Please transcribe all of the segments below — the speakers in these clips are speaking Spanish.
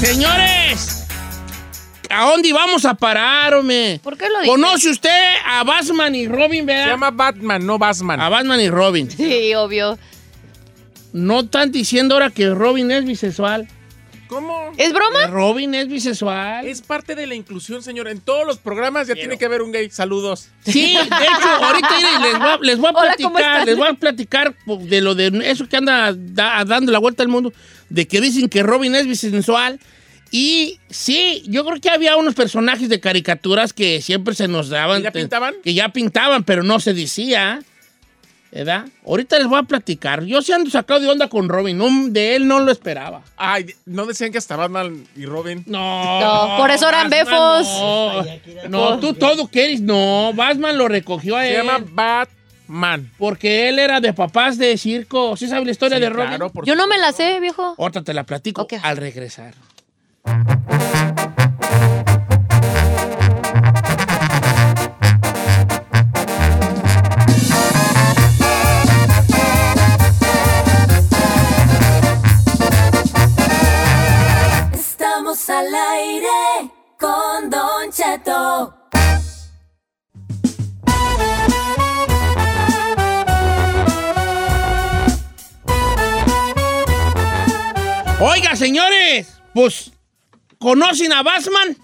Señores, ¿a dónde vamos a parar, hombre? ¿Por qué lo dices? ¿Conoce usted a Batman y Robin, Se verdad? llama Batman, no Batman. A Batman y Robin. Sí, obvio. No están diciendo ahora que Robin es bisexual. ¿Cómo? ¿Es Que broma? Robin es bisexual. Es parte de la inclusión, señor. En todos los programas ya tiene que haber un gay. Saludos. Sí, de hecho, ahorita les voy a, les voy a Hola, ¿cómo platicar, están? les voy a platicar de lo de eso que anda da- dando la vuelta al mundo, de que dicen que Robin es bisexual. Y sí, yo creo que había unos personajes de caricaturas que siempre se nos daban. ¿Que ya pintaban? Que ya pintaban, pero no se decía. ¿Verdad? Ahorita les voy a platicar. Yo sí ando sacado de onda con Robin. no, de él no lo esperaba. Ay, ¿no decían que hasta Batman y Robin? No. No, por eso eran Batman befos. No, no tú todo quieres. No, Batman lo recogió a Se él. llama Batman. Porque él era de papás de circo. ¿Sí sabes la historia Sí, de Robin? claro, por Yo no me la sé, viejo. Ahorita te la platico al regresar. Estamos al aire con Don Cheto. Oiga, señores, pues, ¿conocen a Batman?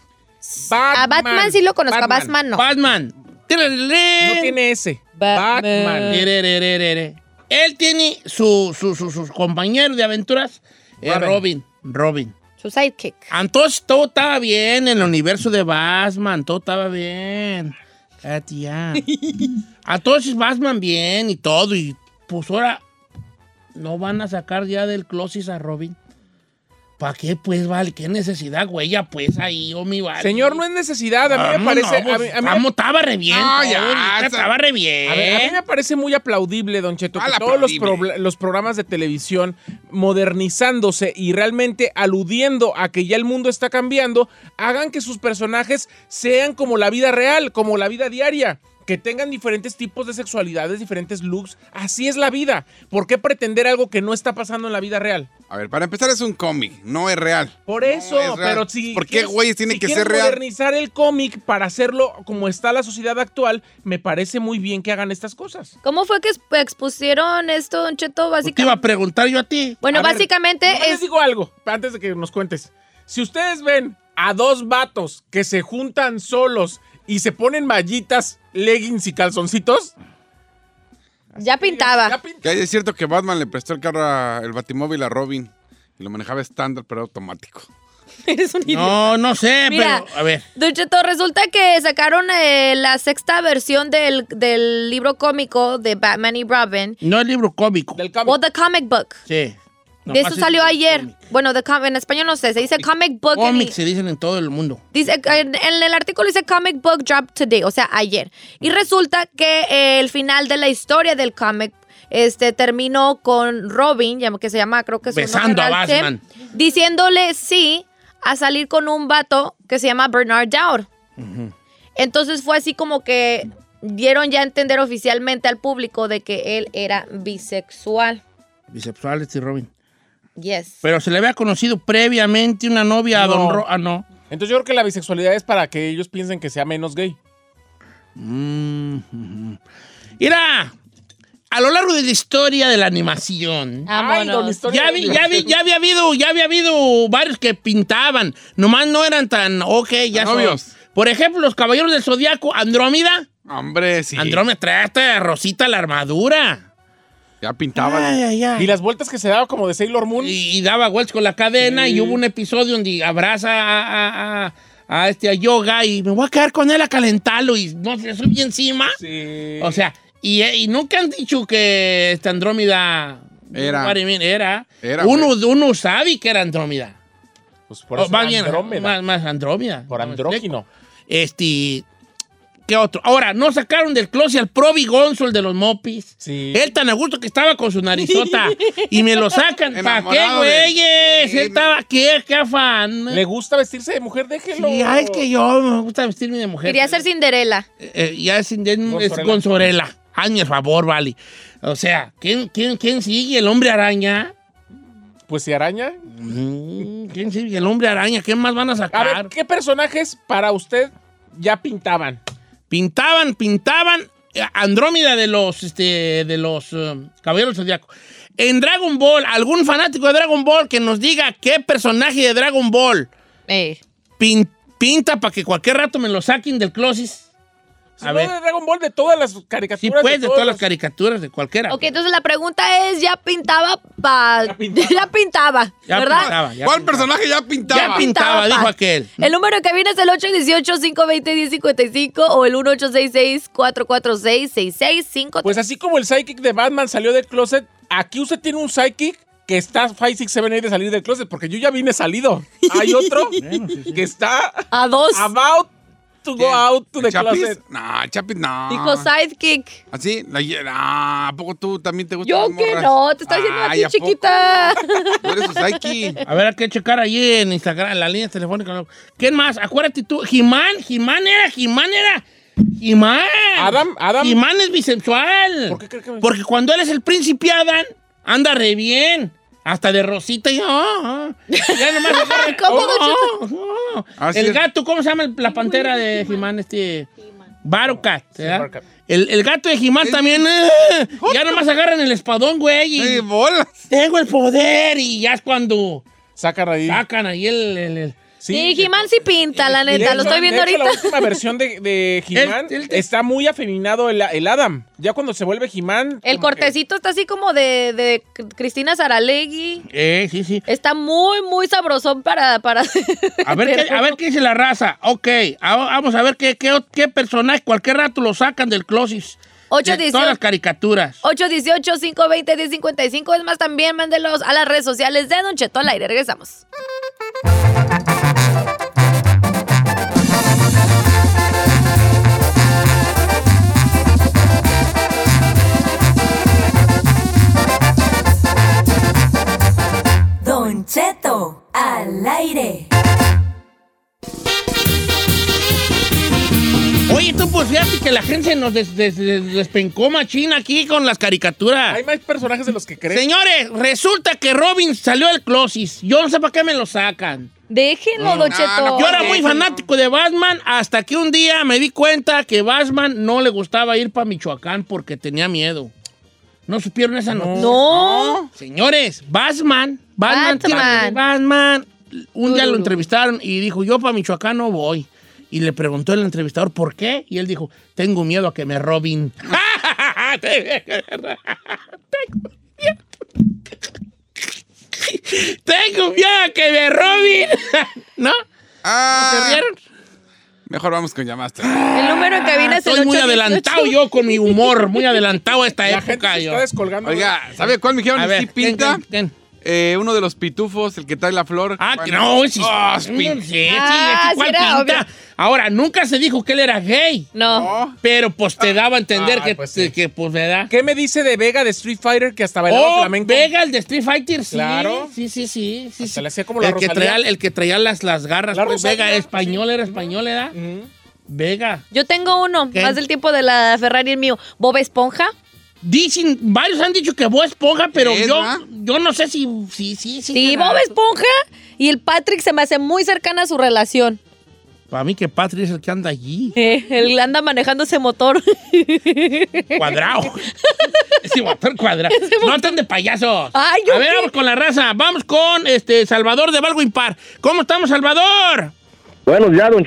A Batman sí lo conozco, a Batman no. Batman. No tiene ese. Batman. Batman. Él tiene su, su, su, su compañero de aventuras, eh, Robin. Robin. Robin. Su sidekick. Entonces todo estaba bien en el universo de Batman, todo estaba bien. Cállate ya. Entonces Batman bien y todo, y pues ahora no van a sacar ya del closet a Robin. ¿Para qué, pues, vale? ¿Qué necesidad, güey? Ya, pues, ahí, oh, mi vale. Señor, no es necesidad. A mí me Vamos, parece. no, a mí- a mí- vamos, estaba re bien. No, ya, ahorita esa- estaba re bien. A ver, a mí me parece muy aplaudible, Don Cheto, que ¿Cuál todos los, aplaudible? pro- los programas de televisión modernizándose y realmente aludiendo a que ya el mundo está cambiando, hagan que sus personajes sean como la vida real, como la vida diaria. Que tengan diferentes tipos de sexualidades, diferentes looks. Así es la vida. ¿Por qué pretender algo que no está pasando en la vida real? A ver, para empezar es un cómic, no es real. Por eso, es real. pero si. ¿Por qué, güeyes, tiene si que ser real? modernizar el cómic para hacerlo como está la sociedad actual, me parece muy bien que hagan estas cosas. ¿Cómo fue que exp- expusieron esto, Don Cheto? Pues te iba a preguntar yo a ti. Bueno, A ver, básicamente Nomás les es. digo algo, antes de que nos cuentes. Si ustedes ven a dos vatos que se juntan solos y se ponen mallitas, leggings y calzoncitos, Ya pintaba. ya pin- Que es cierto que Batman le prestó el carro, a- el batimóvil a Robin y lo manejaba estándar, pero automático. Eres un idiota. No, no sé, Mira, pero a ver. Don Cheto, resulta que sacaron eh, la sexta versión del, del libro cómico de Batman y Robin. No es libro cómico. del cómic. O The Comic Book. Sí. De eso es salió ayer. cómic. Bueno, en español no sé, se dice Comic Book. Cómics se dicen en todo el mundo. Dice, en, en el artículo dice Comic Book Drop Today, o sea, ayer. Y resulta que eh, el final de la historia del cómic este, terminó con Robin, que se llama, creo que es Besando a Batman. Diciéndole sí a salir con un vato que se llama Bernard Dower. Entonces fue así como que dieron ya a entender oficialmente al público de que él era bisexual. Bisexuales y Robin. Yes. Pero se le había conocido previamente una novia a. Don Ro... Ah, no. Entonces yo creo que la bisexualidad es para que ellos piensen que sea menos gay. Mm. Mira, a lo largo de la historia de la animación, Ay, don Vámonos. Historia ya, de vi- ya, vi- ya había habido, ya había habido varios que pintaban. Nomás no eran tan, ok, ya son. Novios. Por ejemplo, los Caballeros del Zodiaco, Andrómida. Hombre, sí. Andrómeda trae hasta rosita la armadura. Ya pintaban. Ay, ay, ay. Y las vueltas que se daba como de Sailor Moon. Y, y daba vueltas con la cadena Sí. y hubo un episodio donde abraza a, a- a- a este a Yoga y me voy a quedar con él a calentarlo y no se subí encima. Sí. O sea, y, y nunca han dicho que esta Andrómida Era. Era. Era, uno, uno sabe que era Andrómida. pues por O eso más bien, Andrómeda. más, más Andrómida. por ¿No me andrógino. Este. ¿Qué otro? Ahora, no sacaron del closet al Probi Gonzo, el de los Mopis. Sí. Él tan a gusto que estaba con su narizota. y me lo sacan. ¿Para qué, güeyes? Sí, Él estaba, ¿qué? ¿Qué afán? ¿Le gusta vestirse de mujer? Déjelo. Sí, ay, es que yo me gusta vestirme de mujer. Quería ser Cinderela. Eh, eh, ya es, es, es Gonzorela. Ay, por favor, vale. O sea, ¿quién, quién, quién sigue? ¿El hombre araña? Pues si araña. Mm, ¿Quién sigue? El hombre araña. ¿Qué más van a A sacar? ver, ¿qué personajes para usted ya pintaban? Pintaban, pintaban eh, Andrómeda de los, este, de los eh, Caballeros del Zodiaco. En Dragon Ball, algún fanático de Dragon Ball que nos diga qué personaje de Dragon Ball Eh, pin- pinta para que cualquier rato me lo saquen del closet. Si A no ver. de Dragon Ball, de todas las caricaturas. Sí, pues, de todas las caricaturas, de cualquiera. Ok, entonces la pregunta es, ¿ya pintaba pa... Ya pintaba. ya pintaba, Ya ¿verdad? pintaba, ya ¿Cuál pintaba. personaje ya pintaba? Ya pintaba, pa. dijo aquel. El número que viene es el 818-520-1055 o el 1866-446-6653. Pues así como el psychic de Batman salió del closet, aquí usted tiene un psychic que está 5, 6, 7, 8 de salir del closet, porque yo ya vine salido. Hay otro que está a dos. about to go out to ¿El the Chapis? closet. No, Chapis no. Dijo sidekick. ¿Así? No, ¿A poco tú también te gustan Yo las que morras? no, te está diciendo a Ay, ti, ¿a poco? chiquita. Tú eres su psyche. A ver, hay que checar allí en Instagram, en la línea telefónica. ¿Quién más? Acuérdate tú. Jimán, Jimán era, Jimán era. Jimán. Adam, Adam. Jimán es bisexual. ¿Por qué cree que- Porque cuando él es el príncipe Adam, anda re bien. Hasta de rosita y... ah, ah. Ya nomás agarra- ¿Cómo, oh, Don Cheto? oh, oh. El gato, ¿cómo se llama el- la pantera de Jimán? Este... Barocat. El, el gato de Jimán también... eh, ya nomás agarran el espadón, güey. y ¡Ey, bolas! tengo el poder y ya es cuando Sacan ahí. sacan ahí el... el- el- Sí, Jimán sí pinta, la neta. Lo estoy viendo de hecho, ahorita. La última versión de, de He-Man El- el- está muy afeminado el, el Adam. Ya cuando se vuelve He-Man. El como que- cortecito está así como de, de Cristina Saralegui. Eh, sí, sí. Está muy, muy sabrosón para... para A ver, qué, a ver qué dice la raza. Ok, a- vamos a ver qué, qué, qué personaje cualquier rato lo sacan del closet. Ocho De dieciocho. todas las caricaturas. 818-520-1055. Es más, también mándelos a las redes sociales de Don Cheto al aire. Regresamos. La gente se nos des- des- des- despencó machina aquí con las caricaturas. Hay más personajes de los que creen. Señores, resulta que Robin salió del closet. Yo no sé para qué me lo sacan. Déjenlo, Don no, Cheto. no, Yo era muy fanático de Batman hasta que un día me di cuenta que Batman no le gustaba ir para Michoacán porque tenía miedo. ¿No supieron esa noticia? No. Señores, Batman, Batman, Batman. Batman, un día lo entrevistaron y dijo, yo para Michoacán no voy. Y le preguntó el entrevistador, ¿por qué? Y él dijo, tengo miedo a que me robin. tengo miedo a que me robin. ¿No? Ah, ¿Se rieron? Mejor vamos con llamadas. El número en cabina es el Estoy muy 818. adelantado yo con mi humor, muy adelantado a esta La gente época. se yo. está descolgando. Oiga, ¿sabe cuál me dijeron? A ver, sí pinta. Eh, uno de los pitufos, el que trae la flor. Ah, Bueno. no, sí, Oh, sí, pin- sí, sí, Ah, ¿cuál sí era pinta? obvio. Ahora, nunca se dijo que él era gay, No. No. pero pues te daba a entender que, pues sí. que, pues, ¿verdad? ¿Qué me dice de Vega de Street Fighter que hasta bailaba Oh, flamenco? Vega, el de Street Fighter, sí. Claro. Sí, sí, sí. sí, Hasta sí. le hacía como la el que traía, El que traía las, las garras. La pues, Vega, sí. español, era español, ¿verdad? Vega. Yo tengo uno, ¿Qué? más del tiempo de la Ferrari el mío. Bob Esponja. Dicen, varios han dicho que Bob Esponja, pero ¿Es, yo, yo no sé si, sí, sí, sí. Sí. Bob Esponja y el Patrick se me hace muy cercana a su relación. Para mí que Patrick es el que anda allí. Eh, él anda manejando ese motor. Cuadrado. Ese motor cuadrado. No anden de payasos. Ay, ¿yo A ver, qué? vamos con la raza. Vamos con este Salvador de Valgo Impar. ¿Cómo estamos, Salvador? Buenos días, Don.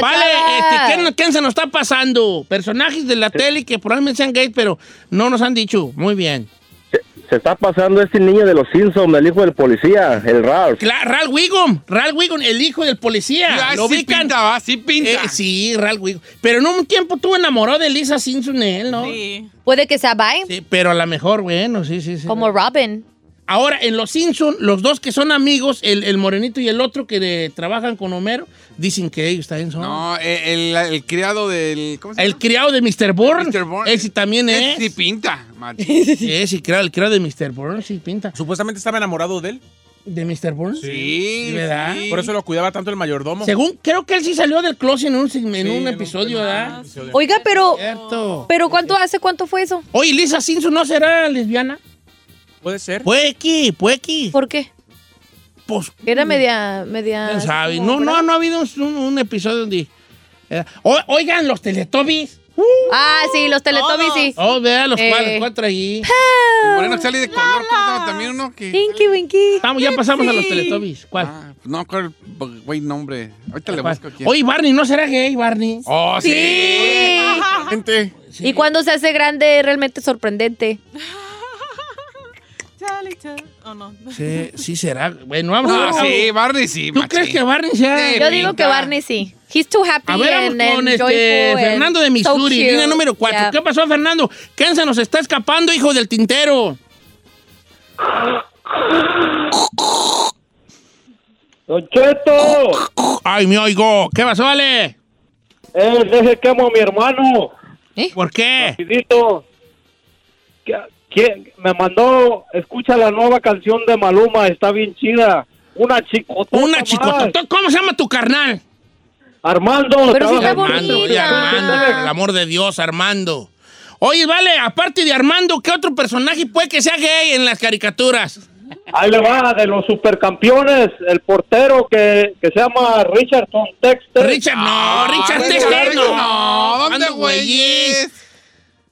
Vale, este, ¿qué, qué se nos está pasando? Personajes de la tele que probablemente sean gays, pero no nos han dicho. Muy bien. Se está pasando este niño de los Simpsons, el hijo del policía, el Ralph. Cla- Ralph Wiggum. Ralph Wiggum, el hijo del policía. Ah, ¿Lo sí ubican? pinta, va, sí pinta. Eh, sí, Ralph Wiggum. Pero en un tiempo tuvo enamorado de Lisa Simpson él, ¿no? Sí. Puede que sea bye, pero a lo mejor, bueno, sí, sí, sí. como Robin. Ahora, en Los Simpson, los dos que son amigos, el, el morenito y el otro que de- trabajan con Homero, dicen que ellos también son. No, eh, el, el criado del. ¿Cómo se El criado de Mr. Burns, Mr. Burns. ese también Ese es. Sí pinta, sí, claro, el criado de Mr. Burns, sí, pinta. Supuestamente estaba enamorado de él. ¿De Mr. Burns? Sí, ¿verdad? sí. Por eso lo cuidaba tanto el mayordomo. Según, creo que él sí salió del closet en un, en Sí, un en episodio, en un ¿verdad? episodio. Oiga, pero, Cierto. pero ¿cuánto hace? ¿Cuánto fue eso? Oye, Lisa Simpson no será lesbiana. Puede ser. Puequi, puequi. ¿Por qué? Pues, Era media, media. ¿Quién sabe? como, No, no, no ha habido un, episodio donde... eh, o- oigan, los Teletubbies. Ah, sí, los Teletubbies sí. Oh, vea los Eh. cuatro, cuatro allí. El moreno que sale de color, ¿cómo se llama también uno? Que... Winky, Winky. Vamos, ya pasamos a los Teletubbies. ¿Cuál? Ah, no, ¿cuál? Güey, nombre. Ahorita le ¿Cuál? busco aquí. Oye, Barney, ¿no será gay, Barney? Oh, sí. Sí. Gente. Y cuando se hace grande, realmente sorprendente. Oh, no. Sí, sí será. Bueno, vamos a Ah, sí, Barney sí. ¿Tú machín. crees que Barney sea...? Sí. Yo digo que Barney sí. He's too happy A ver, vamos and, and con este Fernando de so Missouri, línea número 4. Yeah. ¿Qué pasó, Fernando? ¿Quién se nos está escapando, hijo del tintero? Don Cheto, Ay, me oigo. ¿Qué pasó, Ale? eh, deje quemo a mi hermano, ¿Por qué? rapidito. Que- me mandó, escucha la nueva canción de Maluma, está bien chida. Una chicota. Una chicotota. ¿Cómo se llama tu carnal? Armando. Pero trabaja está Armando, oye, Armando, por el amor de Dios, Armando. Oye, vale, aparte de Armando, ¿qué otro personaje puede que sea gay en las caricaturas? Ahí le va, de los supercampeones, el portero que, que se llama Richardson Texter. Richard, no, Richard Richard, Texter, no. no, ¿dónde, güeyes?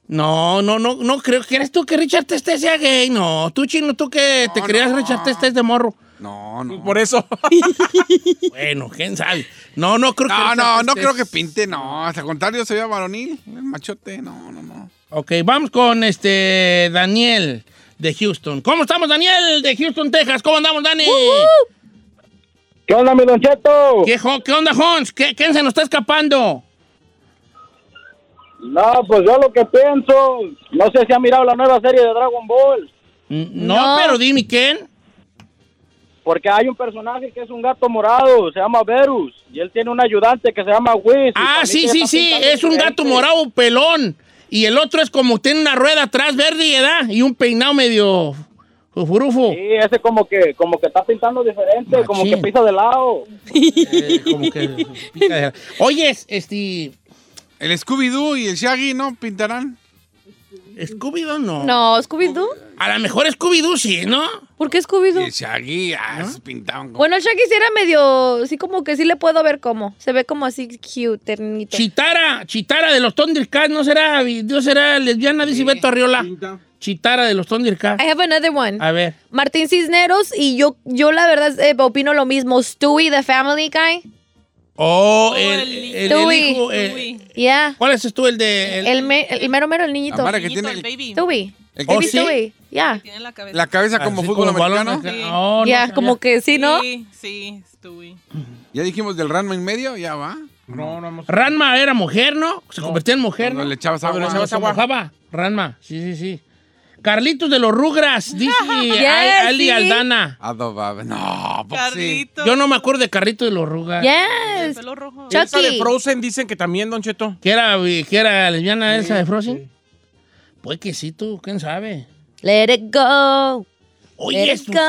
No, no, no, no creo. ¿Quieres tú que Richard Texter sea gay? No, tú, chino, tú que te No, creías no. Richard Texter de morro. No, no. Por eso. Bueno, quién sabe. No, no creo que. No, Richard no, no Texter- creo que pinte, no. Al contrario, se veía varonil. El machote, no, no, no. Ok, vamos con este Daniel de Houston. ¿Cómo estamos, Daniel de Houston, Texas? ¿Cómo andamos, Dani? ¿Qué onda, mi Don Cheto? ¿Qué, qué onda, Hons? ¿Qué, ¿Quién se nos está escapando? No, pues yo lo que pienso, no sé si ha mirado la nueva serie de Dragon Ball, Mm, No, No. pero dime quién. porque hay un personaje que es un gato morado, se llama Verus, y él tiene un ayudante que se llama Whis. Ah, sí, sí, sí. Es un gato morado pelón. Y el otro es como tiene una rueda atrás verde, ¿verdad? Y un peinado medio fufurufo. Sí, ese como que, como que está pintando diferente, como que pisa de lado. Eh, como que pica de- Oye, este. El Scooby-Doo y el Shaggy, ¿no? Pintarán. ¿Scooby-Doo no? No, Scooby-Doo. A lo mejor Scooby-Doo sí, ¿no? ¿Por qué Scooby-Doo? el Shaggy, ah, se pintaban. como- Bueno, el Shaggy sí era medio. Sí, como que sí le puedo ver cómo. Se ve como así cute, ternito. Chitara, Chitara de los Thundercats, ¿no será, no será lesbiana? Dice Beto Arriola. Chitara de los Thundercats. I have another one. A ver. Martín Cisneros y yo, yo la verdad eh, opino lo mismo. Stewie, the Family Guy. Oh, Oh, el, el el- el Stewie. hijo, el- Stewie. Yeah. ¿Cuál es tú? El de... el- El, me- el mero mero, el niñito. Amara, que tiene el baby. El Oh, Baby ¿sí? Yeah. Tiene la cabeza. La cabeza como así fútbol balón americano. Sí. Oh, no Ya, sabía. como que sí, ¿no? Sí, sí, Stewie. Ya dijimos del Ranma en medio, ya va. No, no hemos. Ranma era mujer, ¿no? Se convertía en mujer, Cuando ¿no? le echabas Cuando le agua. echabas Se agua. mojaba. Ranma, sí, sí, sí. Carlitos de los Rugras, dice Yes, Ali sí. Aldana. Adobaba. No, pues sí. Yo no me acuerdo de Carlitos de los Rugras. El Yes. pelo rojo. Esa de. Frozen dicen que también, Don Cheto. ¿Que era, que era lesbiana Elsa de Frozen? Pues que sí, tú, ¿quién sabe? Let it go. Oye, Let it esto, sí, sí,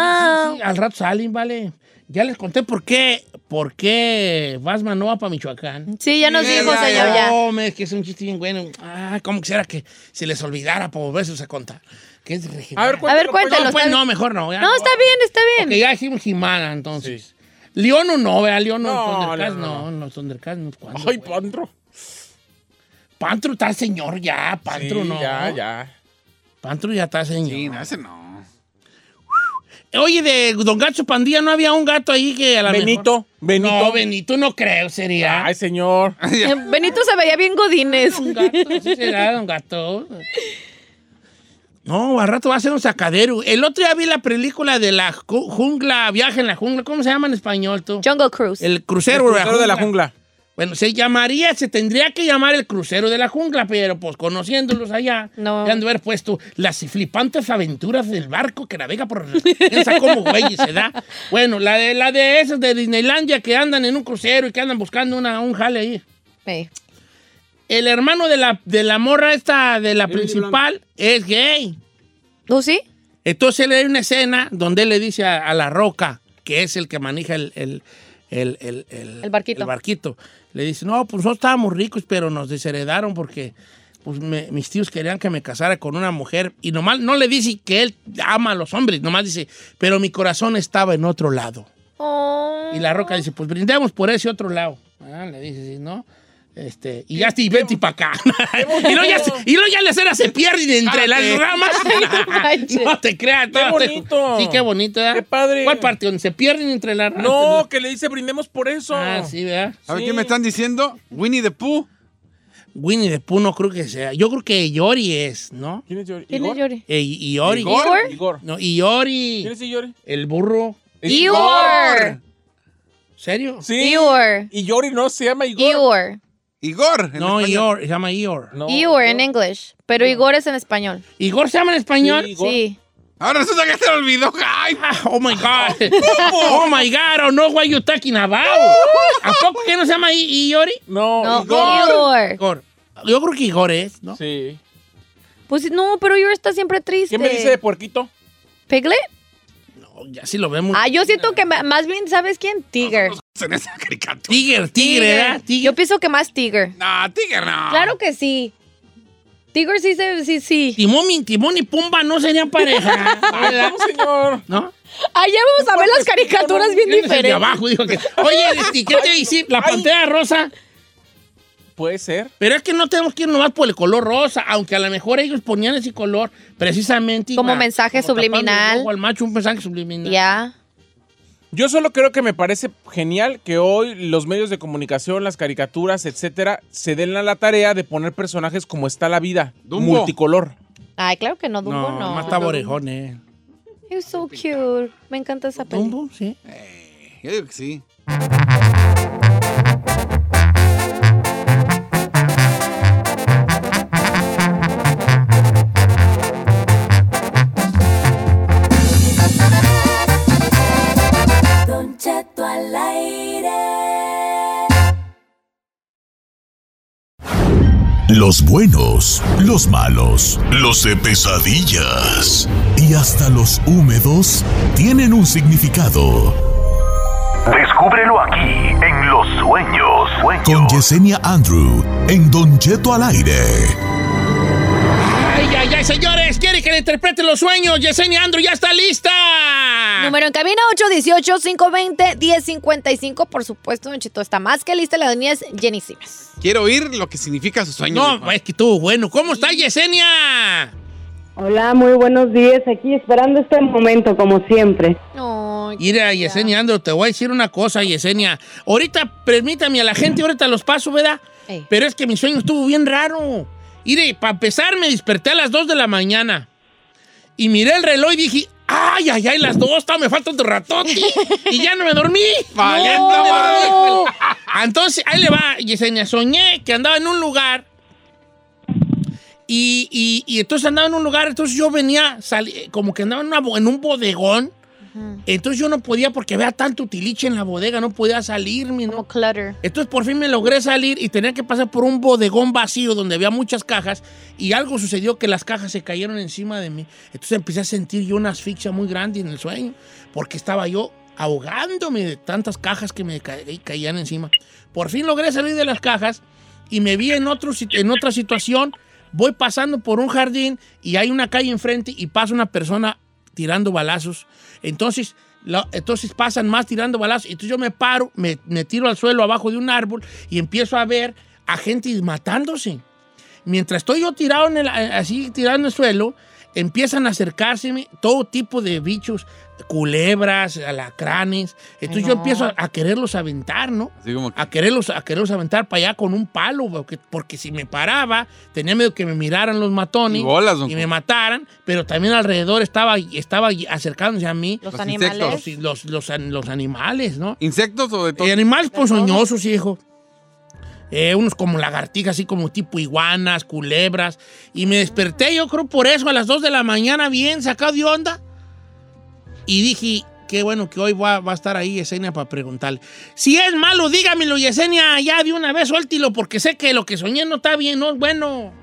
go. sí, al rato salen, vale. Ya les conté por qué, por qué Vasma no va para Michoacán. Sí, ya nos Sí, dijo, señor, ya. No, me, es que es un chiste bien bueno. Ah, ¿cómo quisiera que se les olvidara por volverse a contar? ¿Qué es regional? A ver, A ver, cuéntalo. No, pues está no, bien. mejor no. ya No, está bien, está bien. ya dijimos Jimana, entonces. León o no, ¿verdad? León o No, Thundercats, no, no, no, Thundercats, no. ¿cuándo, Ay, güey? Pantro. Pantro está señor ya, Pantro Sí, no. Ya, ya. Pantro ya está señor. Sí, no, ese no. Oye, de Don Gacho Pandilla, ¿no había un gato ahí que a la Benito, Benito. No, Benito no creo, sería. Ay, señor. Eh, Benito se veía bien godines. Un gato, sí será, Don Gato. No, al rato va a ser un sacadero. El otro día vi la película de la ju- jungla, viaje en la jungla. ¿Cómo se llama en español tú? Jungle Cruise. El El crucero, crucero de la jungla. Bueno, se llamaría, se tendría que llamar el crucero de la jungla, pero pues conociéndolos allá, No. han de haber puesto las flipantes aventuras del barco que navega por... Piensa cómo, güey, se da. Bueno, la de, la de esas de Disneylandia que andan en un crucero y que andan buscando una, un jale ahí. Sí. El hermano de la, de la morra esta, de la principal, es gay. ¿Tú sí? Entonces él hay una escena donde él le dice a, a la roca, que es el que maneja el, el, el, el- el- El barquito. el barquito, le dice, no, pues nosotros estábamos ricos, pero nos desheredaron porque pues me- mis tíos querían que me casara con una mujer y nomás no le dice que él ama a los hombres, nomás dice, pero mi corazón estaba en otro lado. Oh. Y la roca dice, pues brindemos por ese otro lado. Ah, le dice, sí, ¿no? Este, y ya estoy, vente para acá. y luego ya, y luego ya la cera se pierde entre las ramas. no te creas. Qué todo te- bonito. Sí, qué bonito. ¿verdad? Qué padre. ¿Cuál parte? ¿Donde se pierden entre las ramas? No, que le dice brindemos por eso. Ah, sí, ¿verdad? ¿Sabe Sí. qué me están diciendo? Winnie the Pooh. Winnie the Pooh no creo que sea. Yo creo que Yori es, ¿no? ¿Quién es Yori? ¿Quién es. Yori? Eh, y- Iori. Igor. ¿Igor? Igor. No, Iori. ¿Quién es Yori? El burro. Es Igor. ¿Serio? Sí. Igor. Y Yori no se llama Igor. Igor. Igor. en No, español. Ior, se llama. No, Igor en English. Pero Igor es en español. ¿Igor se llama en español? Sí, Igor. Sí. Ahora resulta que se me olvidó. ¡Ay! Ah, oh my God. oh my God. Oh no, what you talking about? ¿A poco que no se llama I- Iori? No, No, Igor. Igor. Igor. Yo creo que Igor es, ¿no? Sí. Pues no, pero Igor está siempre triste. ¿Quién me dice de puerquito? ¿Piglet? No, ya sí lo vemos. Ah, yo siento que más bien, ¿sabes quién? Tiger. En esa caricatura. Tiger, tigre, ¿verdad? Yo Tigre. pienso que más Tiger. No, Tiger no. Claro que sí. Tiger sí, se- sí, sí. Timón y, Timón y Pumba no serían pareja. ¿verdad? ¿cómo, señor? ¿No? Ayer vamos a ver las caricaturas bien ¿Quién es el de diferentes. abajo? Dijo que, Oye, este, ¿qué te decir? La Ay. pantera rosa. Puede ser. Pero es que no tenemos que ir nomás por el color rosa, aunque a lo mejor ellos ponían ese color precisamente. Como mensaje como tapando subliminal. el ojo al macho, un mensaje subliminal. Ya. Yo solo creo que me parece genial que hoy los medios de comunicación, las caricaturas, etcétera, se den a la tarea de poner personajes como está la vida, Dumbo. multicolor. Ay, claro que no, Dumbo No, no. más está orejón, eh. You're so cute. Me encanta esa peli. Dumbo, sí. Yo digo que sí. Los buenos, los malos, los de pesadillas y hasta los húmedos tienen un significado. Descúbrelo aquí en Los Sueños. Con Sueños. Yesenia Andrew en Don Cheto al aire. Ay, ay, ay, señores, quiere que le interprete los sueños. Yesenia Andrew ya está lista. Número en cabina 818-520-1055. Por supuesto, Don Chito está más que lista. La doña es Jenny Simes. Quiero oír lo que significa su sueño. No, es que estuvo bueno. ¿Cómo está Yesenia? Hola, muy buenos días. Aquí esperando este momento, como siempre. Ay, Mira, Yesenia Andrew, te voy a decir una cosa, Yesenia. Ahorita, permítame a la gente, ahorita los paso, ¿verdad? Ey. Pero es que mi sueño estuvo bien raro. Mire, para empezar, me desperté a las 2 de la mañana. Y miré el reloj y dije, ay, ay, ay, las 2, todavía me falta otro ratote. y ya no me dormí. Valiendo No. Entonces, ahí le va, Yesenia. Soñé que andaba en un lugar. Y, y- y entonces andaba en un lugar, entonces yo venía, salí- como que andaba en, una bo- en un bodegón. Entonces yo no podía, porque había tanto utiliche en la bodega, no podía salirme, ¿no? como clutter. Entonces por fin me logré salir y tenía que pasar por un bodegón vacío donde había muchas cajas y algo sucedió que las cajas se cayeron encima de mí. Entonces empecé a sentir yo una asfixia muy grande en el sueño porque estaba yo ahogándome de tantas cajas que me ca- caían encima. Por fin logré salir de las cajas y me vi en, otro, en otra situación. Voy pasando por un jardín y hay una calle enfrente y pasa una persona tirando balazos. Entonces, la- entonces pasan más tirando balazos. Entonces yo me paro, me, tiro al suelo abajo de un árbol y empiezo a ver a gente matándose. Mientras estoy yo tirado en el, así tirado en el suelo, empiezan a acercárseme todo tipo de bichos, culebras, alacranes. Entonces yo no. empiezo a, a quererlos aventar, ¿no? Así como que- a quererlos, a quererlos aventar para allá con un palo, porque, porque si me paraba, tenía miedo que me miraran los matones Y bolas, y me mataran, pero también alrededor estaba, estaba acercándose a mí Los, Los animales. los, los, los an- los animales, ¿no? ¿Insectos o de todo? Eh, animales ponzoñosos, hijo. Eh, unos como lagartijas, así como tipo iguanas, culebras. Y me desperté, yo creo por eso, a las 2 de la mañana, bien sacado de onda. Y dije, qué bueno que hoy va, va a estar ahí Yesenia para preguntarle. Si es malo, dígamelo, Yesenia, ya de una vez suéltilo, porque sé que lo que soñé no está bien, no es bueno.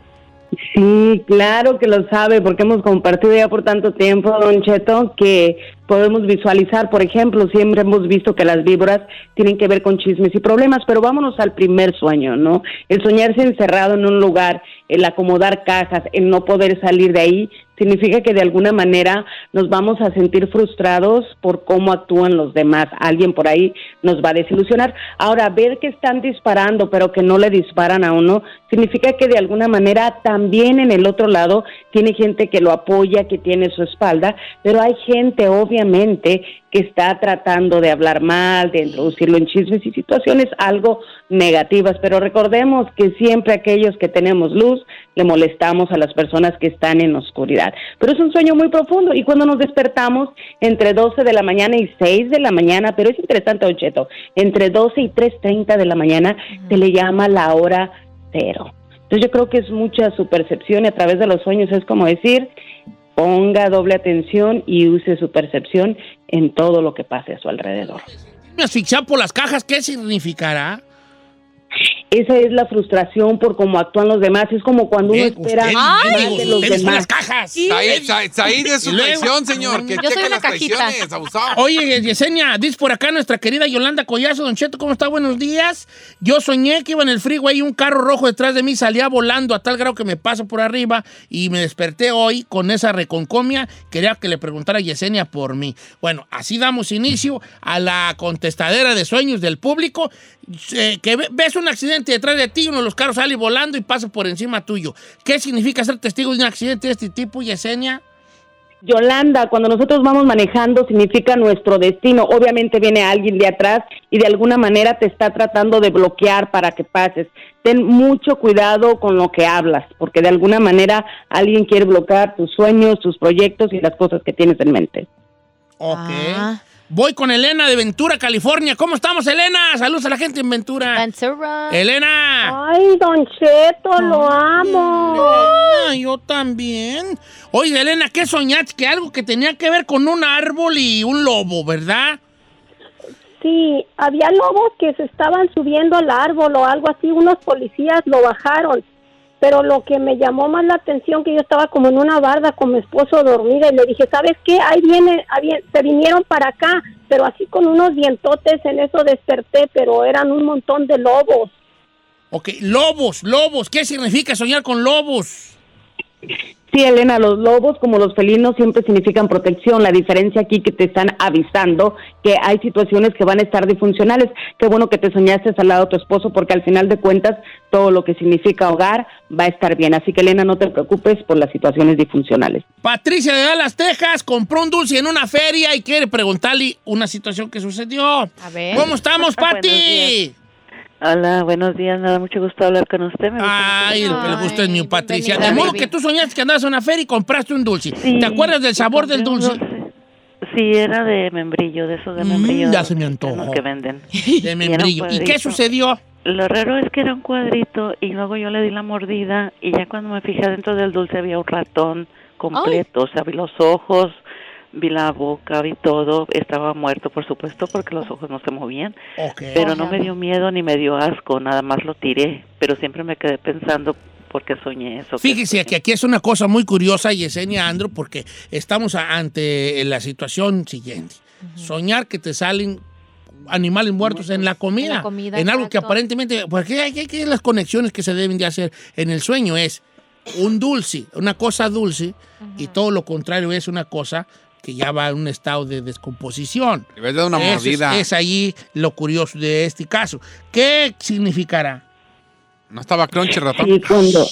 Sí, claro que lo sabe, porque hemos compartido ya por tanto tiempo, Don Cheto, que podemos visualizar, por ejemplo, siempre hemos visto que las víboras tienen que ver con chismes y problemas, pero vámonos al primer sueño, ¿no? El soñarse encerrado en un lugar, el acomodar cajas, el no poder salir de ahí, significa que de alguna manera nos vamos a sentir frustrados por cómo actúan los demás. Alguien por ahí nos va a desilusionar. Ahora, ver que están disparando, pero que no le disparan a uno, significa que de alguna manera también en el otro lado tiene gente que lo apoya, que tiene su espalda, pero hay gente obviamente que está tratando de hablar mal, de introducirlo en chismes y situaciones algo negativas, pero recordemos que siempre aquellos que tenemos luz le molestamos a las personas que están en oscuridad. Pero es un sueño muy profundo y cuando nos despertamos entre 12 de la mañana y 6 de la mañana, pero es interesante, Don Cheto, entre 12 y 3.30 de la mañana se le llama la hora cero. Entonces yo creo que es mucha su percepción y a través de los sueños es como decir, ponga doble atención y use su percepción en todo lo que pase a su alrededor. Me asfixiar por las cajas, ¿qué significará? Esa es la frustración por cómo actúan los demás. Es como cuando uno espera usted, más de los demás. las cajas. Said, Said, es su traición, señor. Que Yo soy una las cajita. traiciones, abusado. Oye, Yesenia, dice por acá nuestra querida Yolanda Collazo, Don Cheto, ¿cómo está? Buenos días. Yo soñé que iba en el freeway y un carro rojo detrás de mí salía volando a tal grado que me pasa por arriba y me desperté hoy con esa reconcomia. Quería que le preguntara a Yesenia por mí. Bueno, así damos inicio a la contestadera de sueños del público. Eh, que ve- ves un accidente detrás de ti, uno de los carros sale volando y pasa por encima tuyo. ¿Qué significa ser testigo de un accidente de este tipo, Yesenia? Yolanda, cuando nosotros vamos manejando significa nuestro destino. Obviamente viene alguien de atrás y de alguna manera te está tratando de bloquear para que pases. Ten mucho cuidado con lo que hablas, porque de alguna manera alguien quiere bloquear tus sueños, tus proyectos y las cosas que tienes en mente. Ok. Ah. Voy con Elena de Ventura, California. ¿Cómo estamos, Elena? Saludos a la gente en Ventura. Ventura. Elena. Ay, Don Cheto, lo amo. Ah, yo también. Oye, Elena, ¿qué soñaste? Que algo que tenía que ver con un árbol y un lobo, ¿verdad? Sí, había lobos que se estaban subiendo al árbol o algo así, unos policías lo bajaron. Pero lo que me llamó más la atención que yo estaba como en una barda con mi esposo dormida y le dije, ¿sabes qué? Ahí viene, ahí viene- se vinieron para acá, pero así con unos dientotes, en eso desperté, pero eran un montón de lobos. Ok, lobos, lobos. ¿Qué significa soñar con lobos? Sí, Elena, los lobos como los felinos siempre significan protección. La diferencia aquí que te están avisando que hay situaciones que van a estar disfuncionales. Qué bueno que te soñaste al lado de tu esposo porque al final de cuentas todo lo que significa hogar va a estar bien. Así que Elena, no te preocupes por las situaciones disfuncionales. Patricia de Dallas, Texas, compró un dulce en una feria y quiere preguntarle una situación que sucedió. A ver. ¿Cómo estamos, Pati? Hola, buenos días, me da mucho gusto hablar con usted. Me gusta Ay, mucho. el gusto es mío, Ay, Patricia. De modo que tú soñaste que andabas en una feria y compraste un dulce. Sí, ¿Te acuerdas del sabor del dulce? Sí, era de membrillo, de esos de Mm, membrillo. ya se me antojó. Que venden. De membrillo. ¿Y qué sucedió? Lo raro es que era un cuadrito y luego yo le di la mordida y ya cuando me fijé dentro del dulce había un ratón completo, o sea, vi los ojos, vi la boca, vi todo, estaba muerto por supuesto porque los ojos no se movían, Ok. pero no me dio miedo ni me dio asco, nada más lo tiré, pero siempre me quedé pensando porque soñé eso. Fíjese que aquí es una cosa muy curiosa, Yesenia Andro, porque estamos a- ante la situación siguiente. Soñar que te salen animales muertos en la comida. En la comida, en algo que aparentemente, porque hay, hay que las conexiones que se deben de hacer en el sueño es un dulce, una cosa dulce, y todo lo contrario es una cosa que ya va en un estado de descomposición. Le dado una Eso mordida. Es, es ahí lo curioso de este caso. ¿Qué significará? ¿No estaba crunchy ratón? Sí, cuando...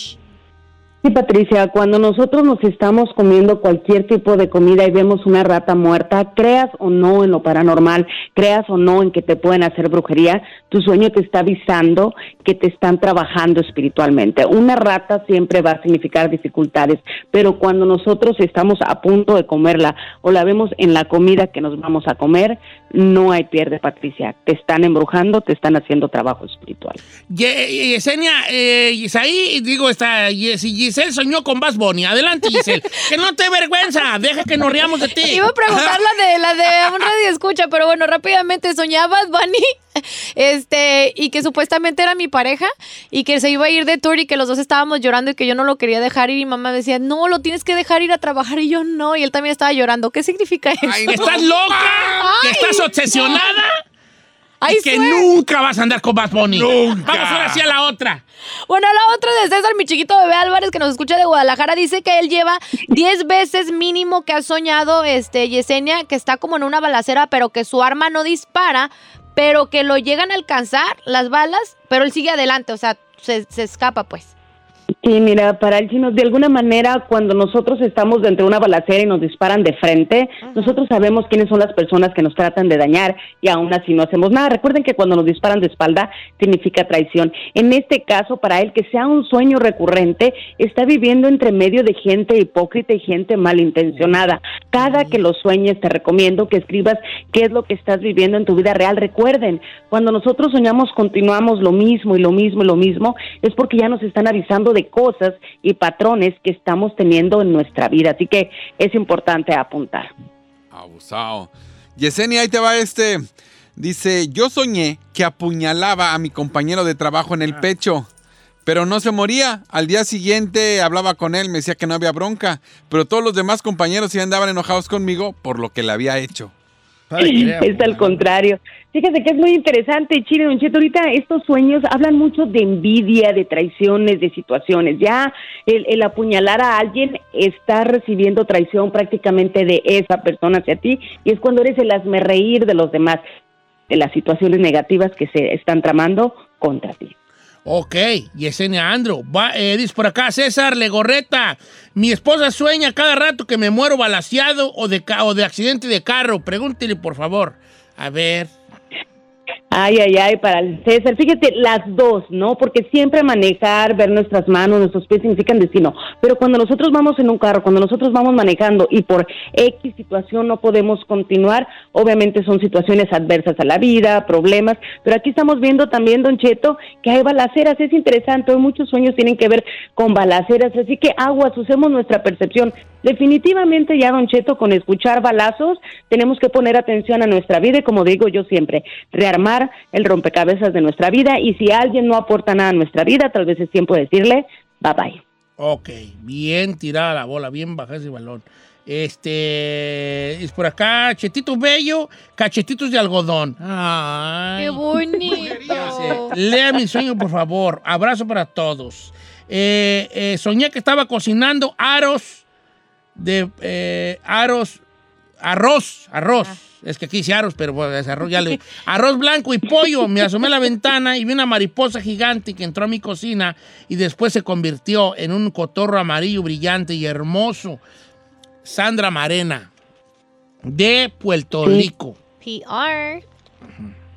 Sí, Patricia, cuando nosotros nos estamos comiendo cualquier tipo de comida y vemos una rata muerta, creas o no en lo paranormal, creas o no en que te pueden hacer brujería, tu sueño te está avisando que te están trabajando espiritualmente. Una rata siempre va a significar dificultades, pero cuando nosotros estamos a punto de comerla o la vemos en la comida que nos vamos a comer, no hay pierde, Patricia. Te están embrujando, te están haciendo trabajo espiritual. Ye- Yesenia, eh, Isaí, digo, está Yes y Giselle soñó con Bass Bunny. Adelante, Giselle. que no te vergüenza. Deja que nos riamos de ti. Iba a preguntar la de, la de un radio escucha, pero bueno, rápidamente soñaba Bad Bunny, este, y que supuestamente era mi pareja, y que se iba a ir de tour y que los dos estábamos llorando y que yo no lo quería dejar ir, y mi mamá me decía, no, lo tienes que dejar ir a trabajar, y yo no, y él también estaba llorando. ¿Qué significa eso? ¿Estás loca? ¿Que Ay. estás obsesionada? Y que swear. nunca vas a andar con Bad Bunny. Nunca. Vamos ahora sí a la otra. Bueno, la otra de César, mi chiquito bebé Álvarez, que nos escucha de Guadalajara, dice que él lleva 10 veces mínimo que ha soñado, este, Yesenia, que está como en una balacera, pero que su arma no dispara, pero que lo llegan a alcanzar las balas, pero él sigue adelante, o sea, se, se escapa, pues. Sí, mira, para el chino, de alguna manera, cuando nosotros estamos dentro de una balacera y nos disparan de frente, nosotros sabemos quiénes son las personas que nos tratan de dañar y aún así no hacemos nada. Recuerden que cuando nos disparan de espalda significa traición. En este caso, para él, que sea un sueño recurrente, está viviendo entre medio de gente hipócrita y gente malintencionada. Cada que lo sueñes, te recomiendo que escribas qué es lo que estás viviendo en tu vida real. Recuerden, cuando nosotros soñamos, continuamos lo mismo y lo mismo y lo mismo, es porque ya nos están avisando de cosas y patrones que estamos teniendo en nuestra vida. Así que es importante apuntar. Abusado. Yesenia, ahí te va este. Dice, yo soñé que apuñalaba a mi compañero de trabajo en el pecho, pero no se moría. Al día siguiente hablaba con él, me decía que no había bronca, pero todos los demás compañeros sí andaban enojados conmigo por lo que le había hecho. Es al contrario. Fíjate que es muy interesante, Chile Don Cheto. Ahorita estos sueños hablan mucho de envidia, de traiciones, de situaciones. Ya el, el apuñalar a alguien está recibiendo traición prácticamente de esa persona hacia ti y es cuando eres el hazme reír de los demás, de las situaciones negativas que se están tramando contra ti. Ok, Yesenia Andro. Va, eh, dice por acá, César Legorreta. Mi esposa sueña cada rato que me muero balaseado o de, o de accidente de carro. Pregúntele, por favor. A ver. Ay, ay, ay, para el César. Fíjate, las dos, ¿no? Porque siempre manejar, ver nuestras manos, nuestros pies significan destino. Pero cuando nosotros vamos en un carro, cuando nosotros vamos manejando y por X situación no podemos continuar, obviamente son situaciones adversas a la vida, problemas. Pero aquí estamos viendo también, Don Cheto, que hay balaceras. Es interesante, hoy muchos sueños tienen que ver con balaceras. Así que aguas, usemos nuestra percepción. Definitivamente ya, Don Cheto, con escuchar balazos, tenemos que poner atención a nuestra vida y como digo yo siempre, rearmar el rompecabezas de nuestra vida y si alguien no aporta nada a nuestra vida, tal vez es tiempo de decirle bye bye. Ok, bien tirada la bola, bien bajada ese balón. Este, es por acá, Chetito Bello, cachetitos de algodón. Ay. ¡Qué bonito! Lea mi sueño, por favor. Abrazo para todos. Eh, eh, soñé que estaba cocinando aros de eh, aros, arroz, arroz. Es que aquí dice aros, pero bueno, es arroz, ya le- Arroz blanco y pollo. Me asomé a la ventana y vi una mariposa gigante que entró a mi cocina y después se convirtió en un cotorro amarillo brillante y hermoso. Sandra Marena, de Puerto. Rico. PR.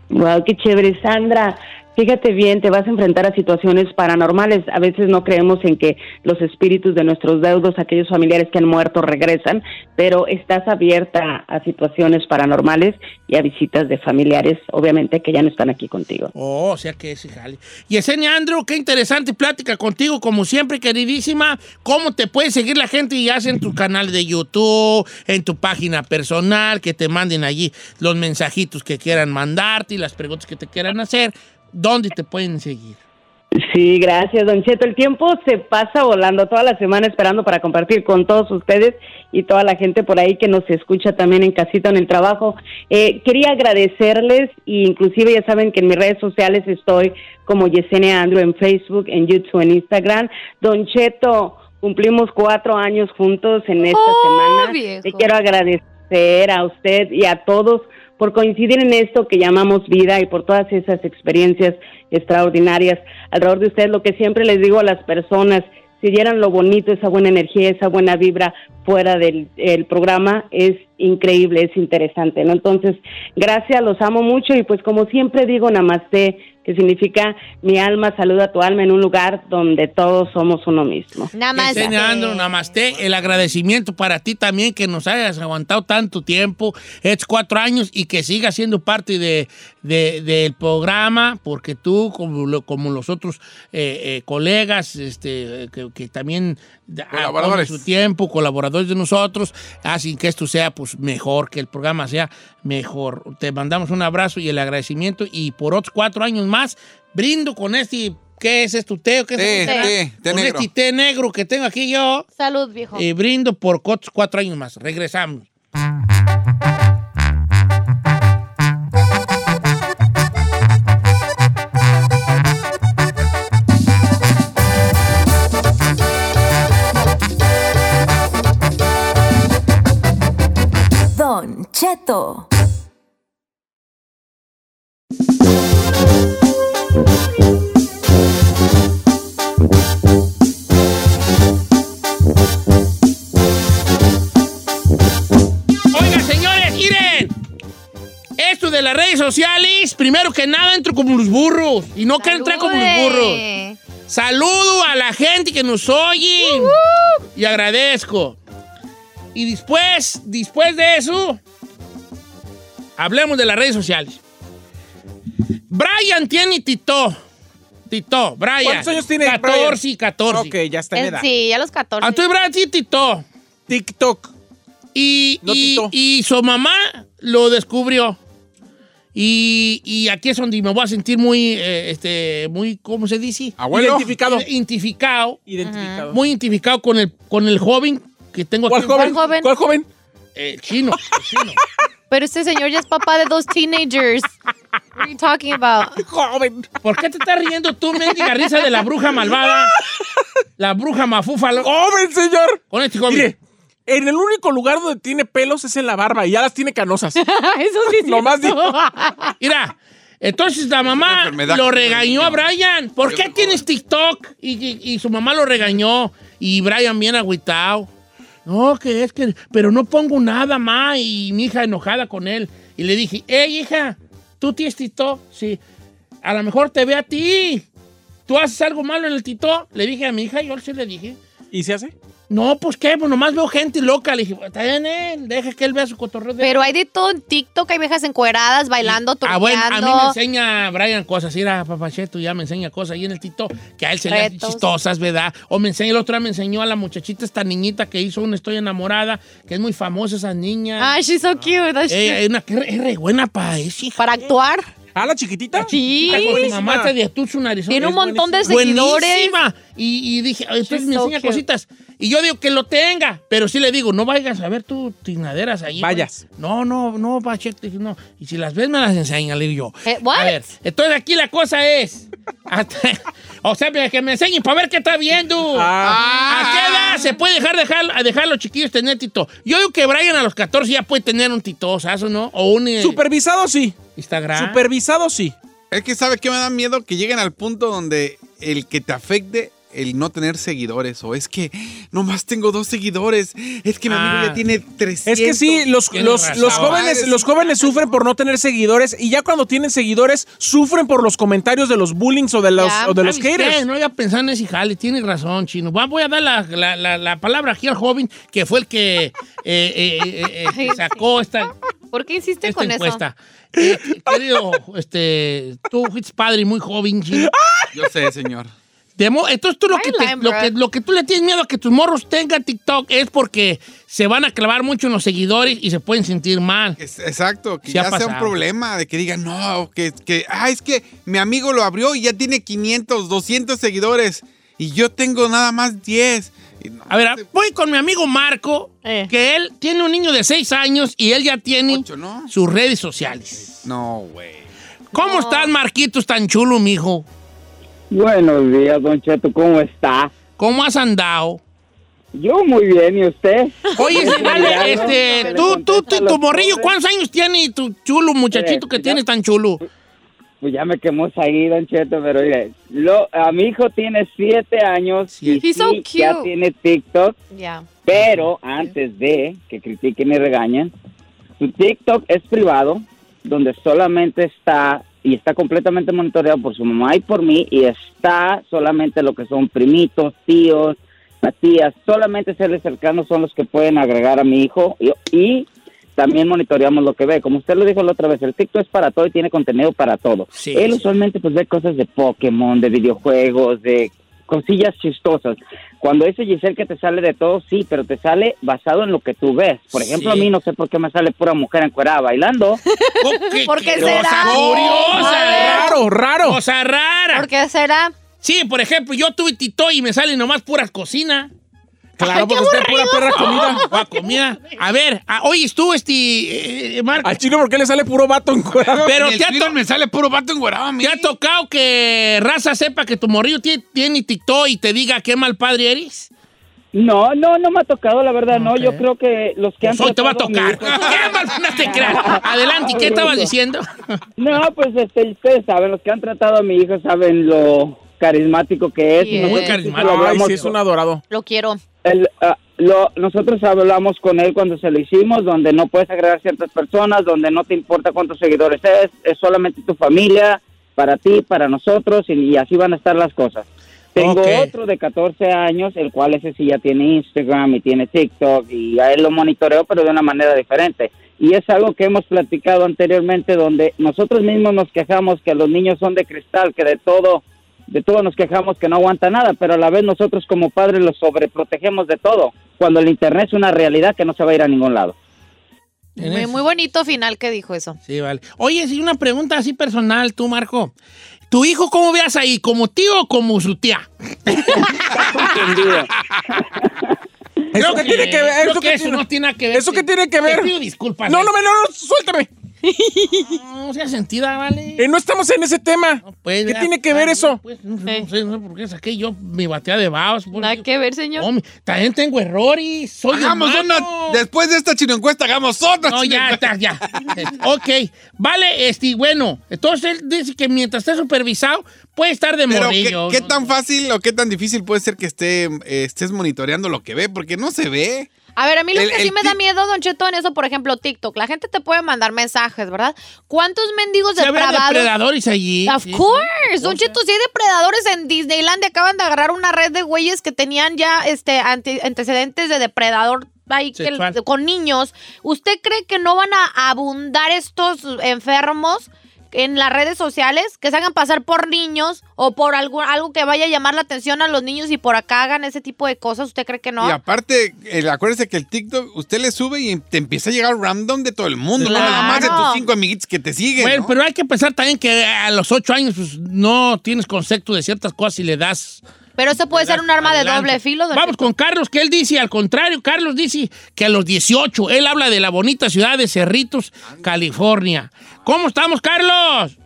Wow, qué chévere, Sandra. Fíjate bien, te vas a enfrentar a situaciones paranormales. A veces no creemos en que los espíritus de nuestros deudos, aquellos familiares que han muerto, regresan, pero estás abierta a situaciones paranormales y a visitas de familiares, obviamente, que ya no están aquí contigo. Oh, o sea que ese jale. Yesenia Andrew, qué interesante plática contigo, como siempre, queridísima. ¿Cómo te puede seguir la gente y hace en tu canal de YouTube, en tu página personal, que te manden allí los mensajitos que quieran mandarte y las preguntas que te quieran hacer? ¿Dónde te pueden seguir? Sí, gracias, Don Cheto. El tiempo se pasa volando toda la semana esperando para compartir con todos ustedes y toda la gente por ahí que nos escucha también en casita en el trabajo. Eh, quería agradecerles e inclusive ya saben que en mis redes sociales estoy como Yesenia Andrew en Facebook, en YouTube, en Instagram. Don Cheto, cumplimos cuatro años juntos en esta semana. viejo. Le quiero agradecer a usted y a todos por coincidir en esto que llamamos vida y por todas esas experiencias extraordinarias alrededor de usted. Lo que siempre les digo a las personas, si dieran lo bonito, esa buena energía, esa buena vibra fuera del el programa, es increíble, es interesante, ¿no? Entonces, gracias, los amo mucho y pues como siempre digo, namaste, que significa mi alma saluda a tu alma en un lugar donde todos somos uno mismo. Namaste. Enseñando, namaste. El agradecimiento para ti también que nos hayas aguantado tanto tiempo, estos cuatro años, y que sigas siendo parte de, de- del programa, porque tú, como, como los otros eh, eh, colegas, este, que, que también da- Colaboradores. su tiempo, colaboradores de nosotros, hacen que esto sea pues mejor, que el programa sea mejor. Te mandamos un abrazo y el agradecimiento, y por otros cuatro años más, brindo con este. ¿Qué es esto? ¿Té o qué es Té, esto? té, té Con negro. este té negro que tengo aquí yo. Salud, viejo. Y brindo por otros cuatro años más. Regresamos. Don Cheto. Sociales, primero que nada entro como los burros. Y no quiero entrar como los burros. Saludo a la gente que nos oye. Y agradezco. Y después, después de eso, hablemos de las redes sociales. Brian tiene Tito. Tito, Brian. ¿Cuántos años tiene 14, 14. Ok, ya está en En- edad. sí, ya los 14. Entonces Brian tiene Tito. TikTok. Y, No, y- Tito. y su mamá lo descubrió. Y, y aquí es donde me voy a sentir muy, eh, este, muy, ¿cómo se dice? Abuelo. Identificado. Identificado. Identificado. Muy identificado con el, con el joven que tengo ¿Cuál aquí. joven? joven? ¿Cuál joven? El chino. el chino. Pero este señor ya es papá de dos teenagers. What are you talking about? Joven. ¿Por qué te estás riendo tú, mendiga risa de la bruja malvada? La bruja mafúfalo. Joven, señor. Con este joven. Mire, en el único lugar donde tiene pelos es en la barba y ya las tiene canosas. Eso sí es Nomás cierto. Mira, entonces la mamá lo regañó a. Brian. ¿Por qué tienes TikTok? Y, y- y su mamá lo regañó. Y Brian bien agüitado. No, que es que, pero no pongo nada más. Y mi hija enojada con él. Y le dije, hey, hija, ¿tú tienes TikTok? Sí. A lo mejor te ve a ti. ¿Tú haces algo malo en el TikTok? Le dije a mi hija, yo sí le dije. ¿Y se hace? No, pues qué, pues nomás veo gente loca. Le dije, está bien, él, deja que él vea su cotorreo. de- Pero hay de todo en TikTok, hay viejas encueradas, bailando, Ah, bueno, a mí me enseña Brian cosas. Mira, papacheto ya me enseña cosas ahí en el TikTok que a él se le hacen Retos. chistosas, ¿verdad? O me enseña, el otro día me enseñó a la muchachita, esta niñita que hizo un Estoy enamorada, que es muy famosa esa niña. Ah, she's so cute. that's Eh, cute. es una que es re buena para eso, hija. Para actuar. ¿Ah, la chiquitita? Sí. Mamá está de. Tiene un montón de seguidores. Buenísima. Y, y dije, entonces She's me so enseña cute. Y yo digo que lo tenga, pero sí le digo, no vayas a ver tus tinaderas ahí. Vayas. güey. No, no, no, Pacheco. Dije, no. Y si las ves, me las enseña, le digo yo. Eh, what? A ver, entonces aquí la cosa es. hasta- o sea, que me enseñen para ver qué está viendo. Ah. ¿A qué edad se puede dejar, dejar, a dejar a los chiquillos tener tito? Yo digo que Brian a los 14 ya puede tener un titosazo, ¿no? O un eh, Supervisado sí. Instagram. Supervisado sí. Es que, ¿sabe qué me da miedo? Que lleguen al punto donde el que te afecte el no tener seguidores. O es que nomás tengo dos seguidores. Es que mi amigo Ah. ya tiene 300. Es que sí, los, Tienes los, los jóvenes, los jóvenes sufren por no tener seguidores y ya cuando tienen seguidores sufren por los comentarios de los bullings o de los, Ya. o de los haters. No había pensado en ese jale, tiene razón, Chino. Va- Voy a dar la, la- la- la palabra aquí al joven que fue el que eh, eh, eh, eh, sacó esta, ¿Por qué hiciste esta con encuesta. Eh, querido, este, tú fuiste padre y muy joven, Chino. Yo sé, señor. De mo- Entonces tú lo que, te- lo, que, lo que tú le tienes miedo a que tus morros tengan TikTok es porque se van a clavar mucho en los seguidores y se pueden sentir mal. Es- exacto, que ha ya sea un problema de que digan, no, que, que, ah, es que mi amigo lo abrió y ya tiene 500, 200 seguidores y yo tengo nada más 10. Y no, A ver, voy con mi amigo Marco, Eh. que él tiene un niño de 6 años y él ya tiene Ocho, ¿no? sus redes sociales. No, güey. ¿Cómo estás, Marquitos, tan chulo, mijo? Buenos días, Don Cheto, ¿cómo está? ¿Cómo has andado? Yo muy bien, ¿y usted? Oye, dale, este, tú, tú, tú, tu morrillo. ¿cuántos años tiene tu chulo muchachito Eh, que tienes tan chulo? pues ya me quemó ahí, Don Cheto, pero mire, lo, a mi hijo tiene siete años y He's so sí, ya cute. tiene TikTok, Ya. pero antes de que critiquen y regañen, su TikTok es privado, donde solamente está y está completamente monitoreado por su mamá y por mí y está solamente lo que son primitos, tíos, tías, solamente seres cercanos son los que pueden agregar a mi hijo y, y también monitoreamos lo que ve. Como usted lo dijo la otra vez, el TikTok es para todo y tiene contenido para todo. Sí, Él usualmente pues ve cosas de Pokémon, de videojuegos, de cosillas chistosas. Cuando ese Giselle que te sale de todo, sí, pero te sale basado en lo que tú ves. Por ejemplo, Sí. a mí no sé por qué me sale pura mujer encuerada bailando. ¿Por qué qué será? curiosa, Raro, raro. Cosa rara. ¿Por qué será? Sí, por ejemplo, yo tuve Tito y me salen nomás puras cocinas. Claro, porque usted es pura perra comida. Ah, comida. A ver, ah, oye, tú, este, eh, Marco. Al chino, ¿por qué le sale puro vato encuadrado? Pero En el te ha, me sale puro vato enguarado a mí. ¿te ha tocado que raza sepa que tu morrillo tiene, tiene TikTok y te diga qué mal padre eres? No, no, no me ha tocado, la verdad, no. Yo creo que los que han Pues hoy te va a tocar. ¿Qué mal no te creas? Adelante, ¿qué estabas diciendo? No, pues este, ustedes saben, los que han tratado a mi hijo saben lo carismático que es. Sí, Muy carismático. lo Ay, hablamos- sí, es un adorado. Lo quiero. el, ah, lo- nosotros hablamos con él cuando se lo hicimos, donde no puedes agregar ciertas personas, donde no te importa cuántos seguidores es, es solamente tu familia, para ti, para nosotros, y, y así van a estar las cosas. Tengo otro de 14 años, el cual ese sí ya tiene Instagram y tiene TikTok, y a él lo monitoreo, pero de una manera diferente. Y es algo que hemos platicado anteriormente, donde nosotros mismos nos quejamos que los niños son de cristal, que de todo de todo nos quejamos que no aguanta nada, pero a la vez nosotros como padres los sobreprotegemos de todo, cuando el Internet es una realidad que no se va a ir a ningún lado. Muy, muy bonito final que dijo eso. Sí, vale. Oye, sí, una pregunta así personal, tú, Marco. ¿Tu hijo cómo veas ahí? ¿Como tío o como su tía? ¿Eso qué tiene que ver? ¿Eso que tiene- no tiene nada que ver. ¿Eso qué Te- tiene que ver? Te pido disculpas. No, ¿eh? no, no, no, suéltame. No sea sentida, vale. Eh, no estamos en ese tema. Pues, ¿Qué ya, tiene que ver ah, eso? Pues, no, sé, no sé, no sé por qué saqué yo mi batea de pues, Nada que ver, señor. Hombre, también tengo errores. Soy Hagamos humano. una. Después de esta chino encuesta, hagamos otra. No, chino ya está, ya. Ok. Vale, este, bueno. Entonces él dice que mientras esté supervisado, puede estar de Pero, ¿qué, morrillo. qué ¿no? tan fácil o qué tan difícil puede ser que esté, eh, estés monitoreando lo que ve? Porque no se ve. A ver, a mí lo El- que sí me da miedo, Don Cheto, en eso, por ejemplo, TikTok. La gente te puede mandar mensajes, ¿verdad? ¿Cuántos mendigos depravados? depredadores allí. Of Sí, course, Don Cheto, si hay depredadores en Disneyland, acaban de agarrar una red de güeyes que tenían ya este ante- antecedentes de depredador ahí que- con niños. ¿Usted cree que no van a abundar estos enfermos en las redes sociales? Que se hagan pasar por niños o por algo, algo que vaya a llamar la atención a los niños y por acá hagan ese tipo de cosas. ¿Usted cree que no? Y aparte, acuérdese que el TikTok, usted le sube y te empieza a llegar random de todo el mundo. No nada más de tus cinco amiguitos que te siguen. Bueno, ¿no? pero hay que pensar también que a los ocho años pues, no tienes concepto de ciertas cosas y le das. Pero eso puede ser un arma de doble filo. Don Vamos con Carlos, que él dice al contrario. Carlos dice que a los 18, él habla de la bonita ciudad de Cerritos, California. ¿Cómo estamos, Carlos?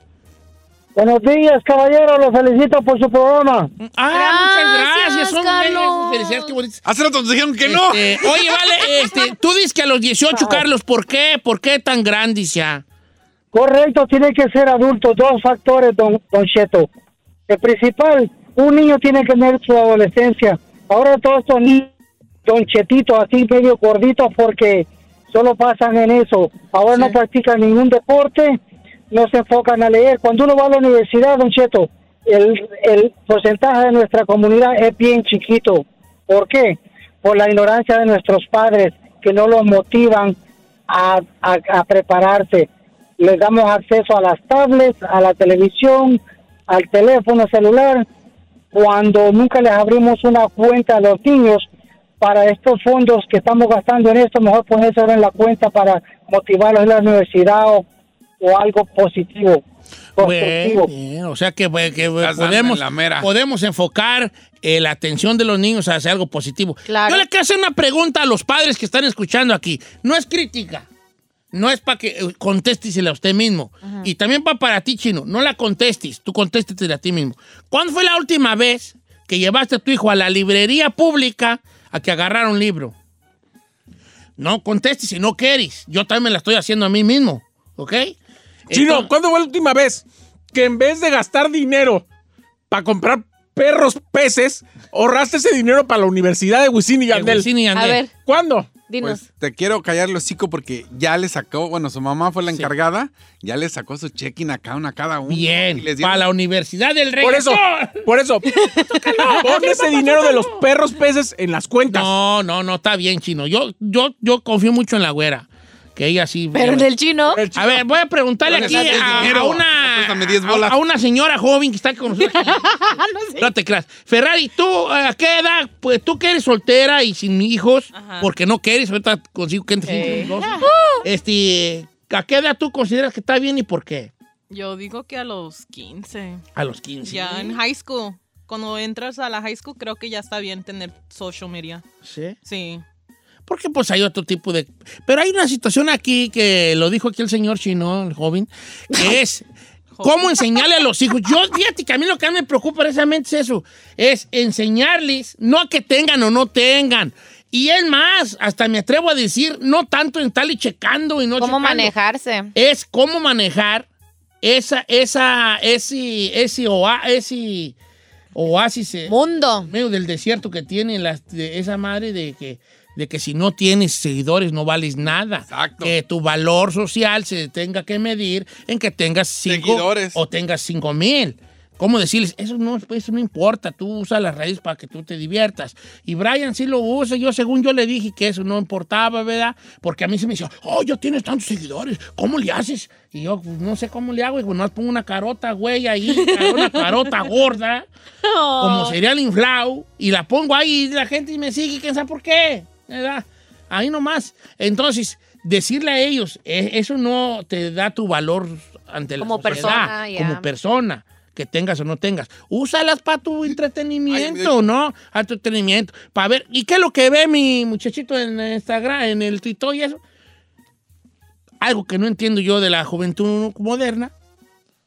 Buenos días, caballero. Los felicito por su programa. Ah, muchas Gracias. Son Carlos. felicidades, qué bonitas. Hace rato nos dijeron que no. Este, oye, vale, este, tú dices que a los 18, Carlos, ¿por qué? ¿Por qué tan grandes ya? Correcto, tiene que ser adulto. Dos factores, don, don Cheto. El principal, un niño tiene que tener su adolescencia. Ahora todos estos niños, don Chetito, así medio gorditos, porque solo pasan en eso. Ahora no practican ningún deporte, no se enfocan a leer. Cuando uno va a la universidad, don Cheto, el, el porcentaje de nuestra comunidad es bien chiquito. ¿Por qué? Por la ignorancia de nuestros padres, que no los motivan a, a, a prepararse. Les damos acceso a las tablets, a la televisión, al teléfono celular, cuando nunca les abrimos una cuenta a los niños para estos fondos que estamos gastando en esto, mejor ponerse ahora en la cuenta para motivarlos en la universidad o, o algo positivo. Bien, o sea que, pues, que Estás dando podemos, en la mera. podemos enfocar eh, la atención de los niños hacia algo positivo. Claro. Yo le quiero hacer una pregunta a los padres que están escuchando aquí. No es crítica. No es para que eh, contestesela a usted mismo. Y también va para ti, Chino. No la contestes. Tú contéstesela a ti mismo. ¿Cuándo fue la última vez que llevaste a tu hijo a la librería pública a que agarrara un libro? No contestes si no quieres. Yo también me la estoy haciendo a mí mismo. ¿Ok? Chino, Entonces- ¿cuándo fue la última vez que en vez de gastar dinero para comprar perros peces, ahorraste ese dinero para la Universidad de Wisin y Yandel? Wisin y Yandel. A ver, ¿Cuándo? Dinos. Pues te quiero callar el hocico porque ya le sacó, bueno, su mamá fue la encargada, ya le sacó su check-in a cada una a cada uno. Y Bien, les dieron- para la Universidad del Rey. Por eso, por eso, pon ese dinero de los perros peces en las cuentas. No, no, no, está bien, chino. Yo, yo, yo confío mucho en la güera. Que ella sí. Pero en el chino. A ver, voy a preguntarle aquí a una, Préstame 10 a, bolas. a una señora joven que está con nosotros. no te creas. Ferrari, ¿tú a qué edad? Pues tú que eres soltera y sin hijos, porque no quieres, ahorita consigo que entres sin hijos. Este, ¿a qué edad tú consideras que está bien y por qué? Yo digo que a los 15. A los 15. Ya en high school. Cuando entras a la high school, creo que ya está bien tener social media. ¿Sí? Sí. Porque pues hay otro tipo de... Pero hay una situación aquí que lo dijo aquí el señor chino, el joven, que es cómo enseñarle a los hijos. Yo, fíjate que a mí lo que me preocupa precisamente es eso, es enseñarles, no a que tengan o no tengan. Y es más, hasta me atrevo a decir, no tanto en tal y checando y no ¿Cómo checando. manejarse? Es cómo manejar esa, esa, ese, ese, oa- ese oasis. eh, Mundo. medio del desierto que tiene las- de esa madre de que, de que si no tienes seguidores no vales nada. Exacto. Que tu valor social se tenga que medir en que tengas cinco Seguidores. o tengas cinco mil. ¿Cómo decirles? Eso no, eso no importa, tú usas las redes para que tú te diviertas. Y Brian sí lo usa, yo según yo le dije que eso no importaba, ¿verdad? Porque a mí se me decía, oh, ya tienes tantos seguidores, ¿cómo le haces? Y yo, pues, no sé cómo le hago, y pues nomás pongo una carota, güey, ahí, una carota gorda, como cereal inflado, y la pongo ahí y la gente me sigue, quién sabe por qué, ¿verdad? Ahí nomás. Entonces, decirle a ellos, eh, eso no te da tu valor ante la Como sociedad, persona, como persona, que tengas o no tengas. Úsalas para tu entretenimiento, ¿no? A tu entretenimiento. Para ver, ¿y qué es lo que ve mi muchachito en Instagram, en el Twitter y eso? Algo que no entiendo yo de la juventud moderna.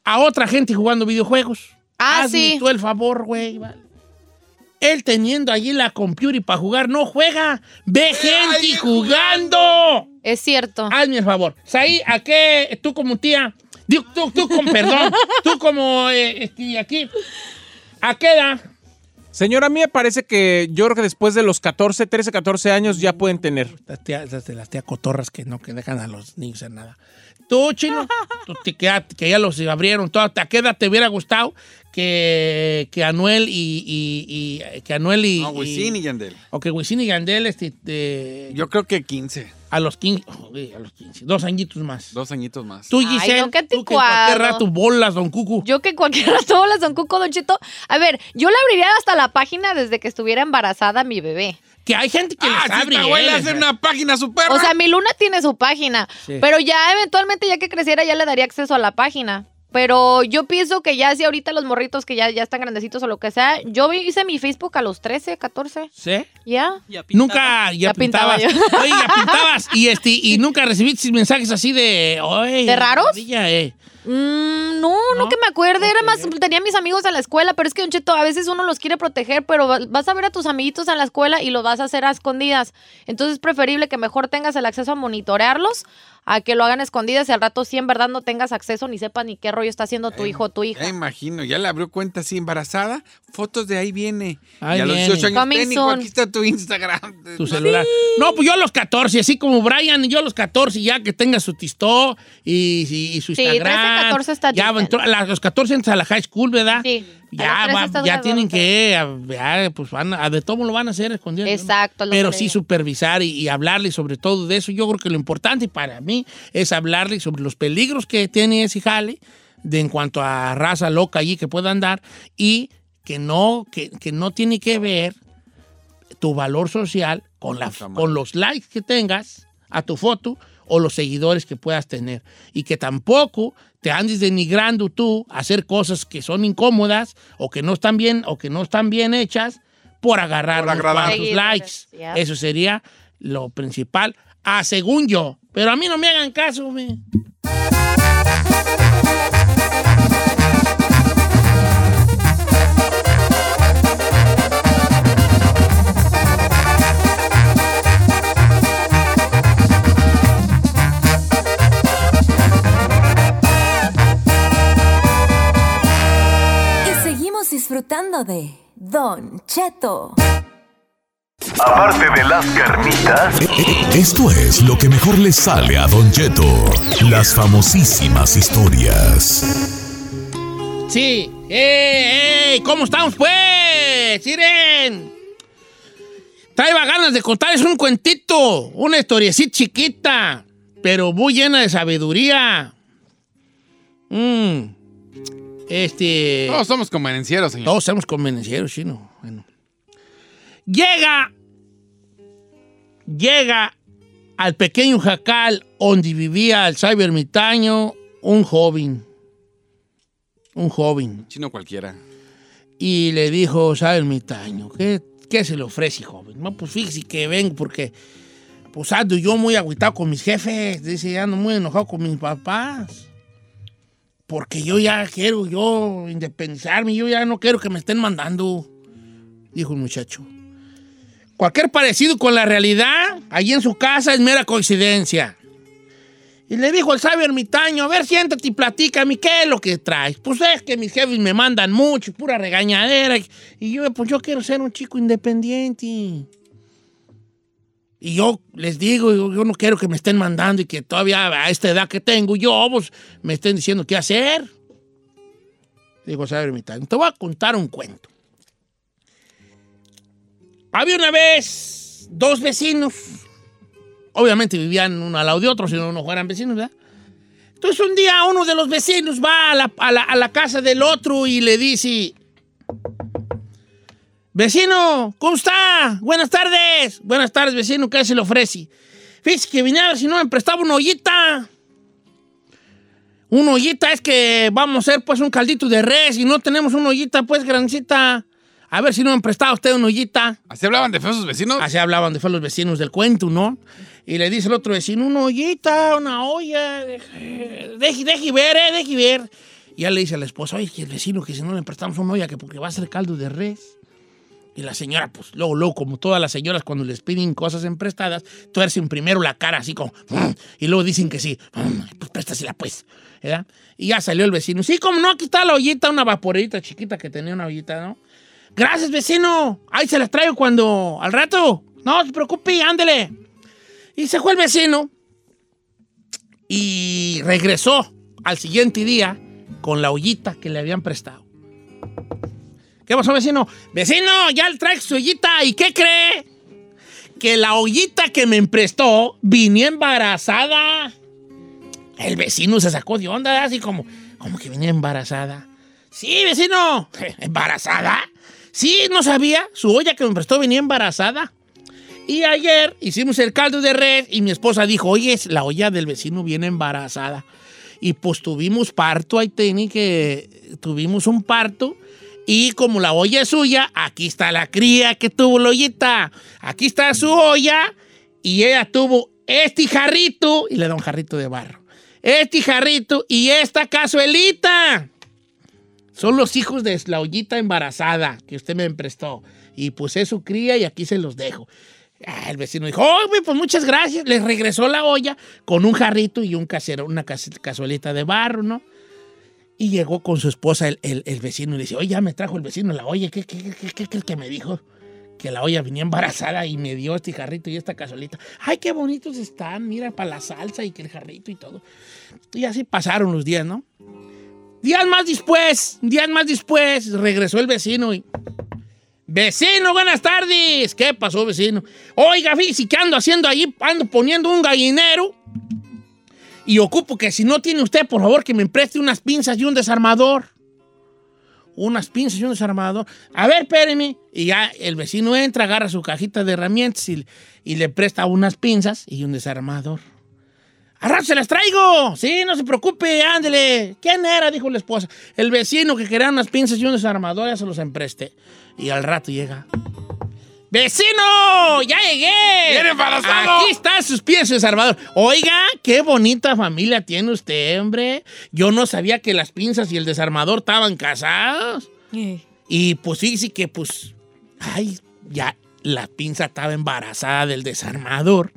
A otra gente jugando videojuegos. Ah, Hazme sí. tú el favor, güey. vale. Él teniendo allí la computer y para jugar, no juega. Ve gente jugando. Es cierto. Hazme el favor. Saí, ¿a qué? Tú como tía. Digo, Tú, tú con perdón. Tú como eh, este, aquí. ¿A qué edad? Señora, a mí me parece que yo creo que después de los 14, 13, 14 años ya pueden tener. Las tías, las de las tías cotorras que no, que dejan a los niños en nada. Tú, chino, tú, te- que, ya, que ya los abrieron todo. ¿A qué edad te hubiera gustado que, que Anuel y, y- y- que Anuel y. No, Wisin y Yandel. O que Wisin y Yandel este, de- Yo creo que 15. a los 15. joder, a los 15. Dos añitos más. Dos añitos más. Tú, Ay, Giselle, no, qué tú que en cualquier rato bolas, don Cucu. Yo que cualquier rato las Don Cuco, Don Cheto. A ver, yo le abriría hasta la página desde que estuviera embarazada mi bebé. Que hay gente que Ah, les si abre. le eh, hace una página su perra. O sea, mi luna tiene su página. Sí. Pero ya eventualmente, ya que creciera, ya le daría acceso a la página. Pero yo pienso que ya si ahorita los morritos que ya, ya están grandecitos o lo que sea, yo hice mi Facebook a los 13, 14. ¿Sí? ¿Ya? Ya pintaba. Nunca ya, Ya pintaba pintabas. Oye, ya pintabas. y, este, y nunca recibiste mensajes así de. oye, ¿De raros? maravilla, eh. Mm, no, no, que me acuerde. Era más, tenía mis amigos en la escuela, pero es que, Don Cheto, a veces uno los quiere proteger, pero va- vas a ver a tus amiguitos en la escuela y lo vas a hacer a escondidas. Entonces es preferible que mejor tengas el acceso a monitorearlos a que lo hagan escondidas y al rato sí en verdad no tengas acceso ni sepas ni qué rollo está haciendo tu hijo o tu hija. Ya imagino, ya le abrió cuenta así embarazada, fotos de ahí viene. Ahí y a los viene. 18 años, soon. aquí está tu Instagram. Tu celular. No, pues yo a los 14, así como Brian, y yo a los 14, ya que tenga su tistó y, y- y su Sí, Instagram. 13, 14 está Ya entró- a los 14 entras a la high school, ¿verdad? Sí. Ya, los 13 va- estás ya tienen que, a- ya, pues van a, de todo lo van a hacer escondidos. ¿no? Exacto, Pero sí supervisar y, y hablarle sobre todo de eso. Yo creo que lo importante para mí es hablarle sobre los peligros que tiene ese jale de en cuanto a raza loca allí que pueda andar y que no, que, que no tiene que ver tu valor social con, la, con los likes que tengas a tu foto o los seguidores que puedas tener. Y que tampoco te andes denigrando tú a hacer cosas que son incómodas o que no están bien o que no están bien hechas por agarrar Por unos Seguidores, likes. Eso sería lo principal, a según yo. Pero a mí no me hagan caso, me. Disfrutando de Don Cheto. Aparte de las carnitas, Esto es lo que mejor le sale a Don Cheto. Las famosísimas historias. Sí. ¡Ey, ey! ¿Cómo estamos, pues? ¡Miren! Traía ganas de contarles un cuentito, una historiecita chiquita, pero muy llena de sabiduría. Mm. Este. Todos somos convenencieros, señor. Todos somos convenencieros, chino. Bueno. Llega. Llega al pequeño jacal donde vivía el sabio ermitaño un joven. Un joven. Chino cualquiera. Y le dijo, sabio ermitaño, ¿qué, qué se le ofrece, joven? No, pues fíjese que vengo porque pues ando yo muy agüitado con mis jefes. Dice, ando muy enojado con mis papás. Porque yo ya quiero yo independizarme, yo ya no quiero que me estén mandando, dijo el muchacho. Cualquier parecido con la realidad, allí en su casa, es mera coincidencia. Y le dijo el sabio ermitaño, a ver, siéntate y platícame, ¿qué es lo que traes? Pues es que mis jefes me mandan mucho, pura regañadera. Y yo, pues yo quiero ser un chico independiente. Y yo les digo, yo, no quiero que me estén mandando y que todavía a esta edad que tengo yo, pues me estén diciendo qué hacer. Digo, sabio ermitaño, te voy a contar un cuento. Había una vez dos vecinos. Obviamente vivían uno al lado de otro, si no, no fueran vecinos, ¿verdad? Entonces un día uno de los vecinos va a la- a la casa del otro y le dice, vecino, ¿cómo está? Buenas tardes. Buenas tardes, vecino, ¿qué se le ofrece? Fíjese que vine a ver si no me prestaba una ollita. Una ollita es que vamos a hacer pues un caldito de res y no tenemos una ollita pues grancita. A ver si no me prestaba usted una ollita. ¿Así hablaban de feos sus vecinos? Así hablaban de feos los vecinos del cuento, ¿no? Y le dice el otro vecino, una ollita, una olla, deje, deje, deje ver, eh, deje ver. Y ya le dice a la esposa, oye, que el vecino que si no le prestamos una olla, que porque va a ser caldo de res. Y la señora, pues luego, luego, como todas las señoras cuando les piden cosas en prestadas, tuercen primero la cara así como, "Mm", y luego dicen que sí, "Mm, pues préstasela pues, ¿verdad? Y ya salió el vecino, sí, como no, aquí está la ollita, una vaporerita chiquita que tenía una ollita, ¿no? Gracias, vecino, ahí se las traigo cuando, al rato, no se preocupe, ándele. Y se fue el vecino y regresó al siguiente día con la ollita que le habían prestado. ¿Qué pasó, vecino? Vecino, ya le traje su ollita. ¿Y qué cree? Que la ollita que me prestó venía embarazada. El vecino se sacó de onda, así como, como que venía embarazada. Sí, vecino. ¿Embarazada? Sí, no sabía. Su olla que me prestó venía embarazada. Y ayer hicimos el caldo de res y mi esposa dijo, oye, la olla del vecino viene embarazada. Y pues tuvimos parto, ahí tenía que tuvimos un parto. Y como la olla es suya, aquí está la cría que tuvo la ollita. Aquí está su olla y ella tuvo este jarrito y le da un jarrito de barro. Este jarrito y esta cazuelita. Son los hijos de la ollita embarazada que usted me prestó. Y pues es su cría y aquí se los dejo. Ah, el vecino dijo, oh, pues muchas gracias. Le regresó la olla con un jarrito y un casero, una cazuelita de barro, ¿no? Y llegó con su esposa el, el- el vecino y le dice, oye, ya me trajo el vecino la olla. ¿Qué, qué, qué, qué crees que me dijo? Que la olla venía embarazada y me dio este jarrito y esta cazuelita. Ay, qué bonitos están, mira, para la salsa y que el jarrito y todo. Y así pasaron los días, ¿no? Días más después, días más después, regresó el vecino y... Vecino, buenas tardes. ¿Qué pasó, vecino? Oiga, fíjese que ando haciendo ahí, ando poniendo un gallinero. Y ocupo que si no tiene usted, por favor, que me preste unas pinzas y un desarmador. Unas pinzas y un desarmador. A ver, espéreme. Y ya el vecino entra, agarra su cajita de herramientas y, le presta unas pinzas y un desarmador. ¡A rato se las traigo! Sí, no se preocupe, ándele. ¿Quién era? Dijo la esposa. El vecino que quería unas pinzas y un desarmador, ya se los empresté. Y al rato llega. ¡Vecino! ¡Ya llegué! ¡Viene embarazado! Aquí están sus pies, su desarmador. Oiga, qué bonita familia tiene usted, hombre. Yo no sabía que las pinzas y el desarmador estaban casados. Y pues sí, sí que pues. Ay, ya la pinza estaba embarazada del desarmador.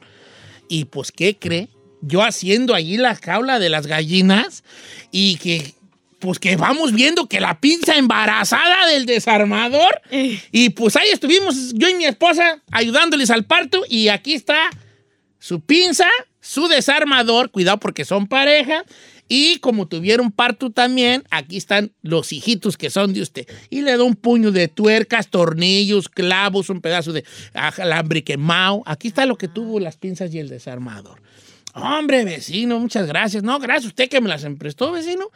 Y pues, ¿qué cree? Yo haciendo allí la jaula de las gallinas y que pues que vamos viendo que la pinza embarazada del desarmador. Y pues ahí estuvimos yo y mi esposa ayudándoles al parto y aquí está su pinza, su desarmador, cuidado porque son pareja. Y como tuvieron parto también, aquí están los hijitos que son de usted. Y le da un puño de tuercas, tornillos, clavos, un pedazo de alambre quemado. Aquí está lo que tuvo las pinzas y el desarmador. Hombre, vecino, muchas gracias. No, gracias a usted que me las emprestó, vecino.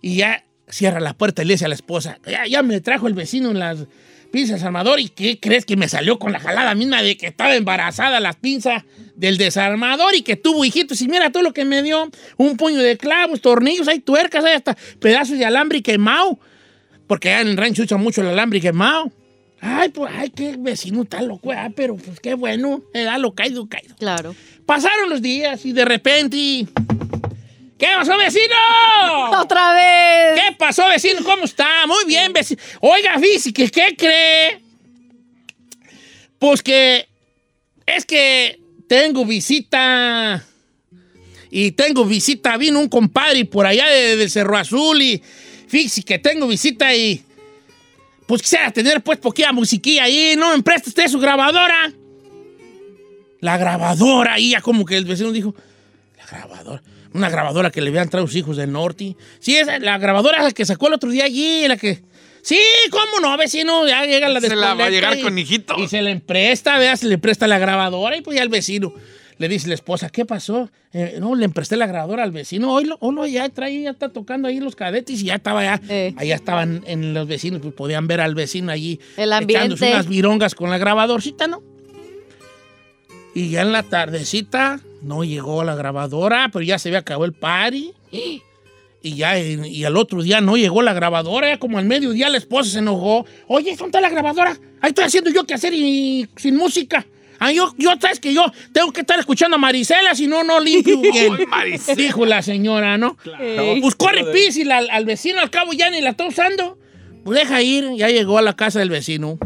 Y ya cierra la puerta y le dice a la esposa, ya, ya me trajo el vecino en las pinzas desarmador. ¿Y qué crees que me salió con la jalada misma de que estaba embarazada las pinzas del desarmador y que tuvo hijitos? Y mira todo lo que me dio. Un puño de clavos, tornillos, hay tuercas, hay hasta pedazos de alambre quemado. Porque en el rancho usan mucho el alambre quemado. Ay, pues, ay, qué vecino tan loco, ah, pero pues qué bueno, era lo caído, caído. Claro. Pasaron los días y de repente. ¿Qué pasó, vecino? ¡Otra vez! ¿Qué pasó, vecino? ¿Cómo está? Muy bien, vecino. Oiga, física, ¿qué cree? Pues que es que tengo visita. Y tengo visita. Vino un compadre por allá de, del Cerro Azul y fíjese que tengo visita y. Pues quisiera tener pues poquita musiquilla ahí. ¿No me presta usted su grabadora? La grabadora. Y ya como que el vecino dijo. Una grabadora que le habían traído sus hijos del norte. Sí, esa, la grabadora que sacó el otro día allí, la que... Sí, ¿cómo no, vecino? Ya llega la Se la va a llegar y- con hijito. Y se le empresta, vea, se le presta la grabadora y pues ya el vecino le dice la esposa, ¿qué pasó? "Eh, no, le empresté la grabadora al vecino. Hoy lo, ya trae, ya está tocando ahí los cadetes y ya estaba ya, allá estaban en los vecinos, pues podían ver al vecino allí El echándose ambiente. unas virongas con la grabadorcita, ¿no? Y ya en la tardecita no llegó la grabadora, pero ya se había acabado el party. Y ya, y al otro día no llegó la grabadora, ya como al mediodía la esposa se enojó. Oye, ¿dónde está la grabadora? Ahí estoy haciendo yo qué hacer y sin música. Ah, yo, yo, sabes que yo tengo que estar escuchando a Marisela, si no, no limpio bien. Dijo la señora, ¿no? Pues corre pis y la- al vecino al cabo ya ni la está usando. Pues deja ir, ya llegó a la casa del vecino.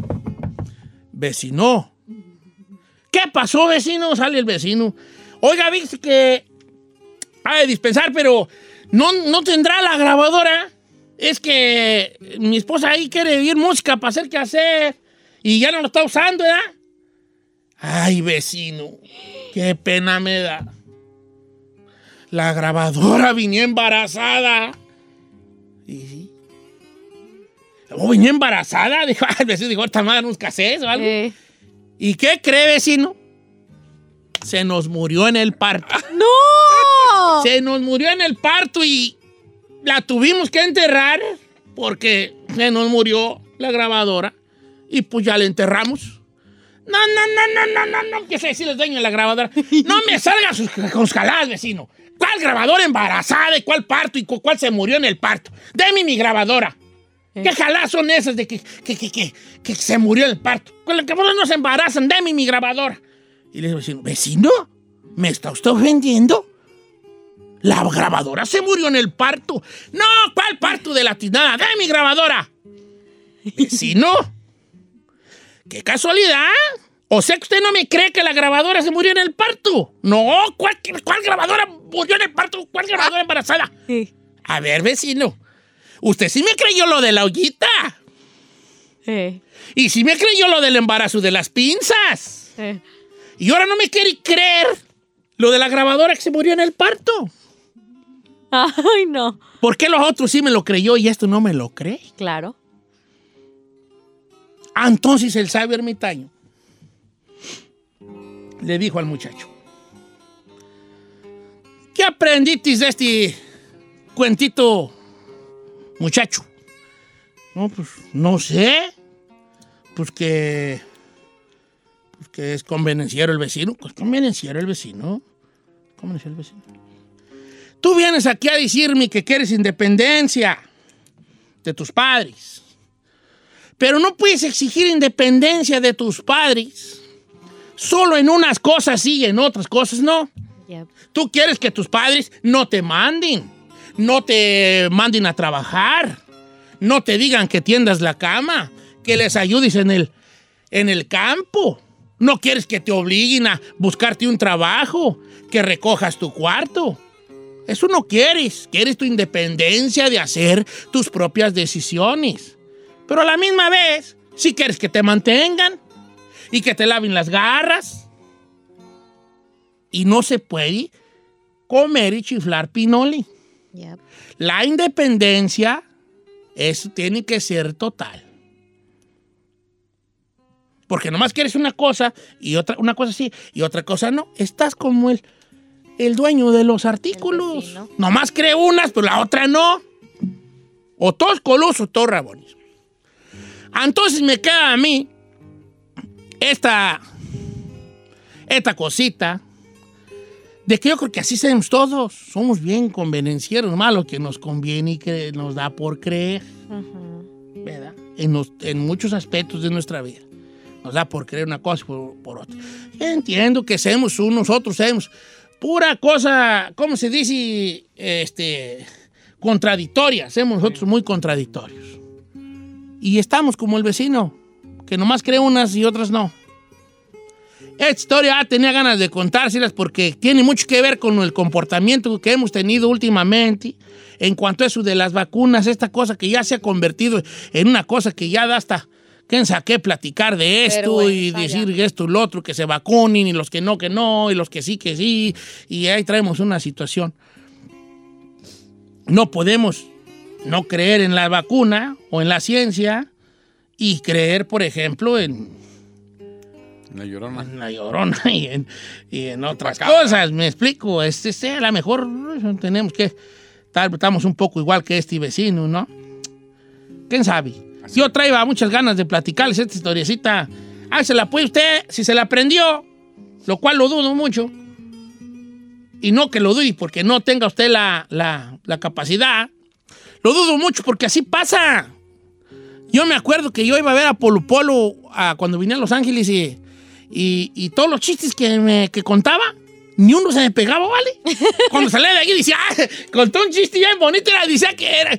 Vecino. ¿Qué pasó, vecino? Sale el vecino. Oiga, viste que ha de dispensar, pero no, no tendrá la grabadora. Es que mi esposa ahí quiere oír música para hacer qué hacer. Y ya no lo está usando, ¿verdad? Ay, vecino. Qué pena me da. La grabadora venía embarazada. Y sí. ¿Oh, venía embarazada? Dijo, el vecino dijo, ahorita me unos casés o algo. ¿Y qué cree, vecino? Se nos murió en el parto. ¡No! Se nos murió en el parto y la tuvimos que enterrar porque se nos murió la grabadora y pues ya la enterramos. No, no, no, no, no, no, no, que se decirles dueño de la grabadora. No me salgan sus, sus jaladas, vecino. ¿Cuál grabadora embarazada y cuál parto y cu- cuál se murió en el parto? Deme mi grabadora. ¿Qué jaladas son esas de que, que, que, que, que se murió en el parto? Con la que no se embarazan, deme mi grabadora. Y le digo, vecino, ¿vecino? ¿Me está usted ofendiendo? La grabadora se murió en el parto. No, ¿cuál parto de la tinada? ¡Dame mi grabadora! Vecino, qué casualidad. O sea que usted no me cree que la grabadora se murió en el parto. No, ¿cuál, cuál grabadora murió en el parto? ¿Cuál grabadora embarazada? A ver, vecino, usted sí me creyó lo de la ollita. Y sí me creyó lo del embarazo de las pinzas. Y ahora no me quiere creer lo de la grabadora que se murió en el parto. Ay, no. ¿Por qué los otros sí me lo creyó y esto no me lo cree? Claro. Ah, entonces el sabio ermitaño le dijo al muchacho, ¿qué aprendiste de este cuentito, muchacho? No, pues no sé. Pues que, que es convenenciero el vecino. Pues convenenciero el vecino. Convenenciero el vecino. Tú vienes aquí a decirme que quieres independencia de tus padres. Pero no puedes exigir independencia de tus padres. Solo en unas cosas sí y en otras cosas no. Tú quieres que tus padres no te manden, no te manden a trabajar, no te digan que tiendas la cama, que les ayudes en el, en el campo. No quieres que te obliguen a buscarte un trabajo, que recojas tu cuarto. Eso no quieres. Quieres tu independencia de hacer tus propias decisiones. Pero a la misma vez, si quieres que te mantengan y que te laven las garras. Y no se puede comer y chiflar pinoli. Yep. La independencia es, tiene que ser total. Porque nomás quieres una cosa y otra, una cosa sí y otra cosa no. Estás como el, el dueño de los artículos. Nomás cree unas, pero la otra no. O todos colosos o todos rabones. Entonces me queda a mí esta, esta cosita de que yo creo que así somos todos. Somos bien convenencieros, malo que nos conviene y que nos da por creer. ¿Verdad? En, los- en muchos aspectos de nuestra vida. Nos da por creer una cosa y por, por otra. Entiendo que seamos unos, otros seamos pura cosa, ¿cómo se dice? Este, contradictoria. Somos nosotros muy contradictorios. Y estamos como el vecino, que nomás cree unas y otras no. Esta historia ah, tenía ganas de contárselas porque tiene mucho que ver con el comportamiento que hemos tenido últimamente en cuanto a eso de las vacunas, esta cosa que ya se ha convertido en una cosa que ya da hasta, ¿quién saqué platicar de esto y decir esto y lo otro, que se vacunen y los que no, que no, y los que sí, que sí, y ahí traemos una situación. No podemos no creer en la vacuna o en la ciencia y creer, por ejemplo, en, La llorona. en la llorona y en, y en otras cosas. Me explico. Este, este, a lo mejor tenemos que estamos un poco igual que este vecino, ¿no? ¿Quién sabe? Yo traía muchas ganas de platicarles esta historiecita. Ah, se la puede usted, si se la aprendió, lo cual lo dudo mucho. Y no que lo dude porque no tenga usted la, la- la capacidad. Lo dudo mucho porque así pasa. Yo me acuerdo que yo iba a ver a Polo Polo a- cuando vine a Los Ángeles y, y, y todos los chistes que, me, que contaba, ni uno se me pegaba, ¿vale? Cuando salía de aquí decía, ah, contó un chiste bien bonito y decía que era.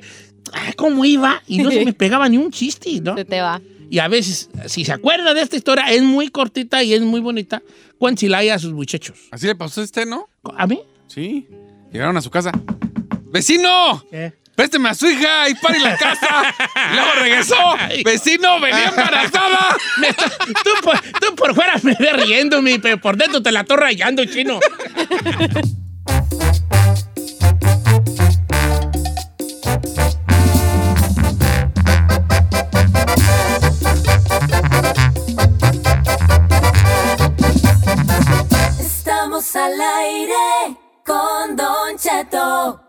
Ah, ¿Cómo iba? Y no se me pegaba ni un chiste, ¿no? Se te va. Y a veces, si se acuerda de esta historia, es muy cortita y es muy bonita. Cuéntela ahí a sus muchachos. Así le pasó a este, ¿no? ¿A mí? Sí. Llegaron a su casa. ¡Vecino! ¿Qué? Présteme a su hija y pare la casa. y luego regresó. ¡Vecino, venía embarazada! Tú, por, tú por fuera me ves riéndome, pero por dentro te la estoy rayando, chino. Al aire con Don Cheto.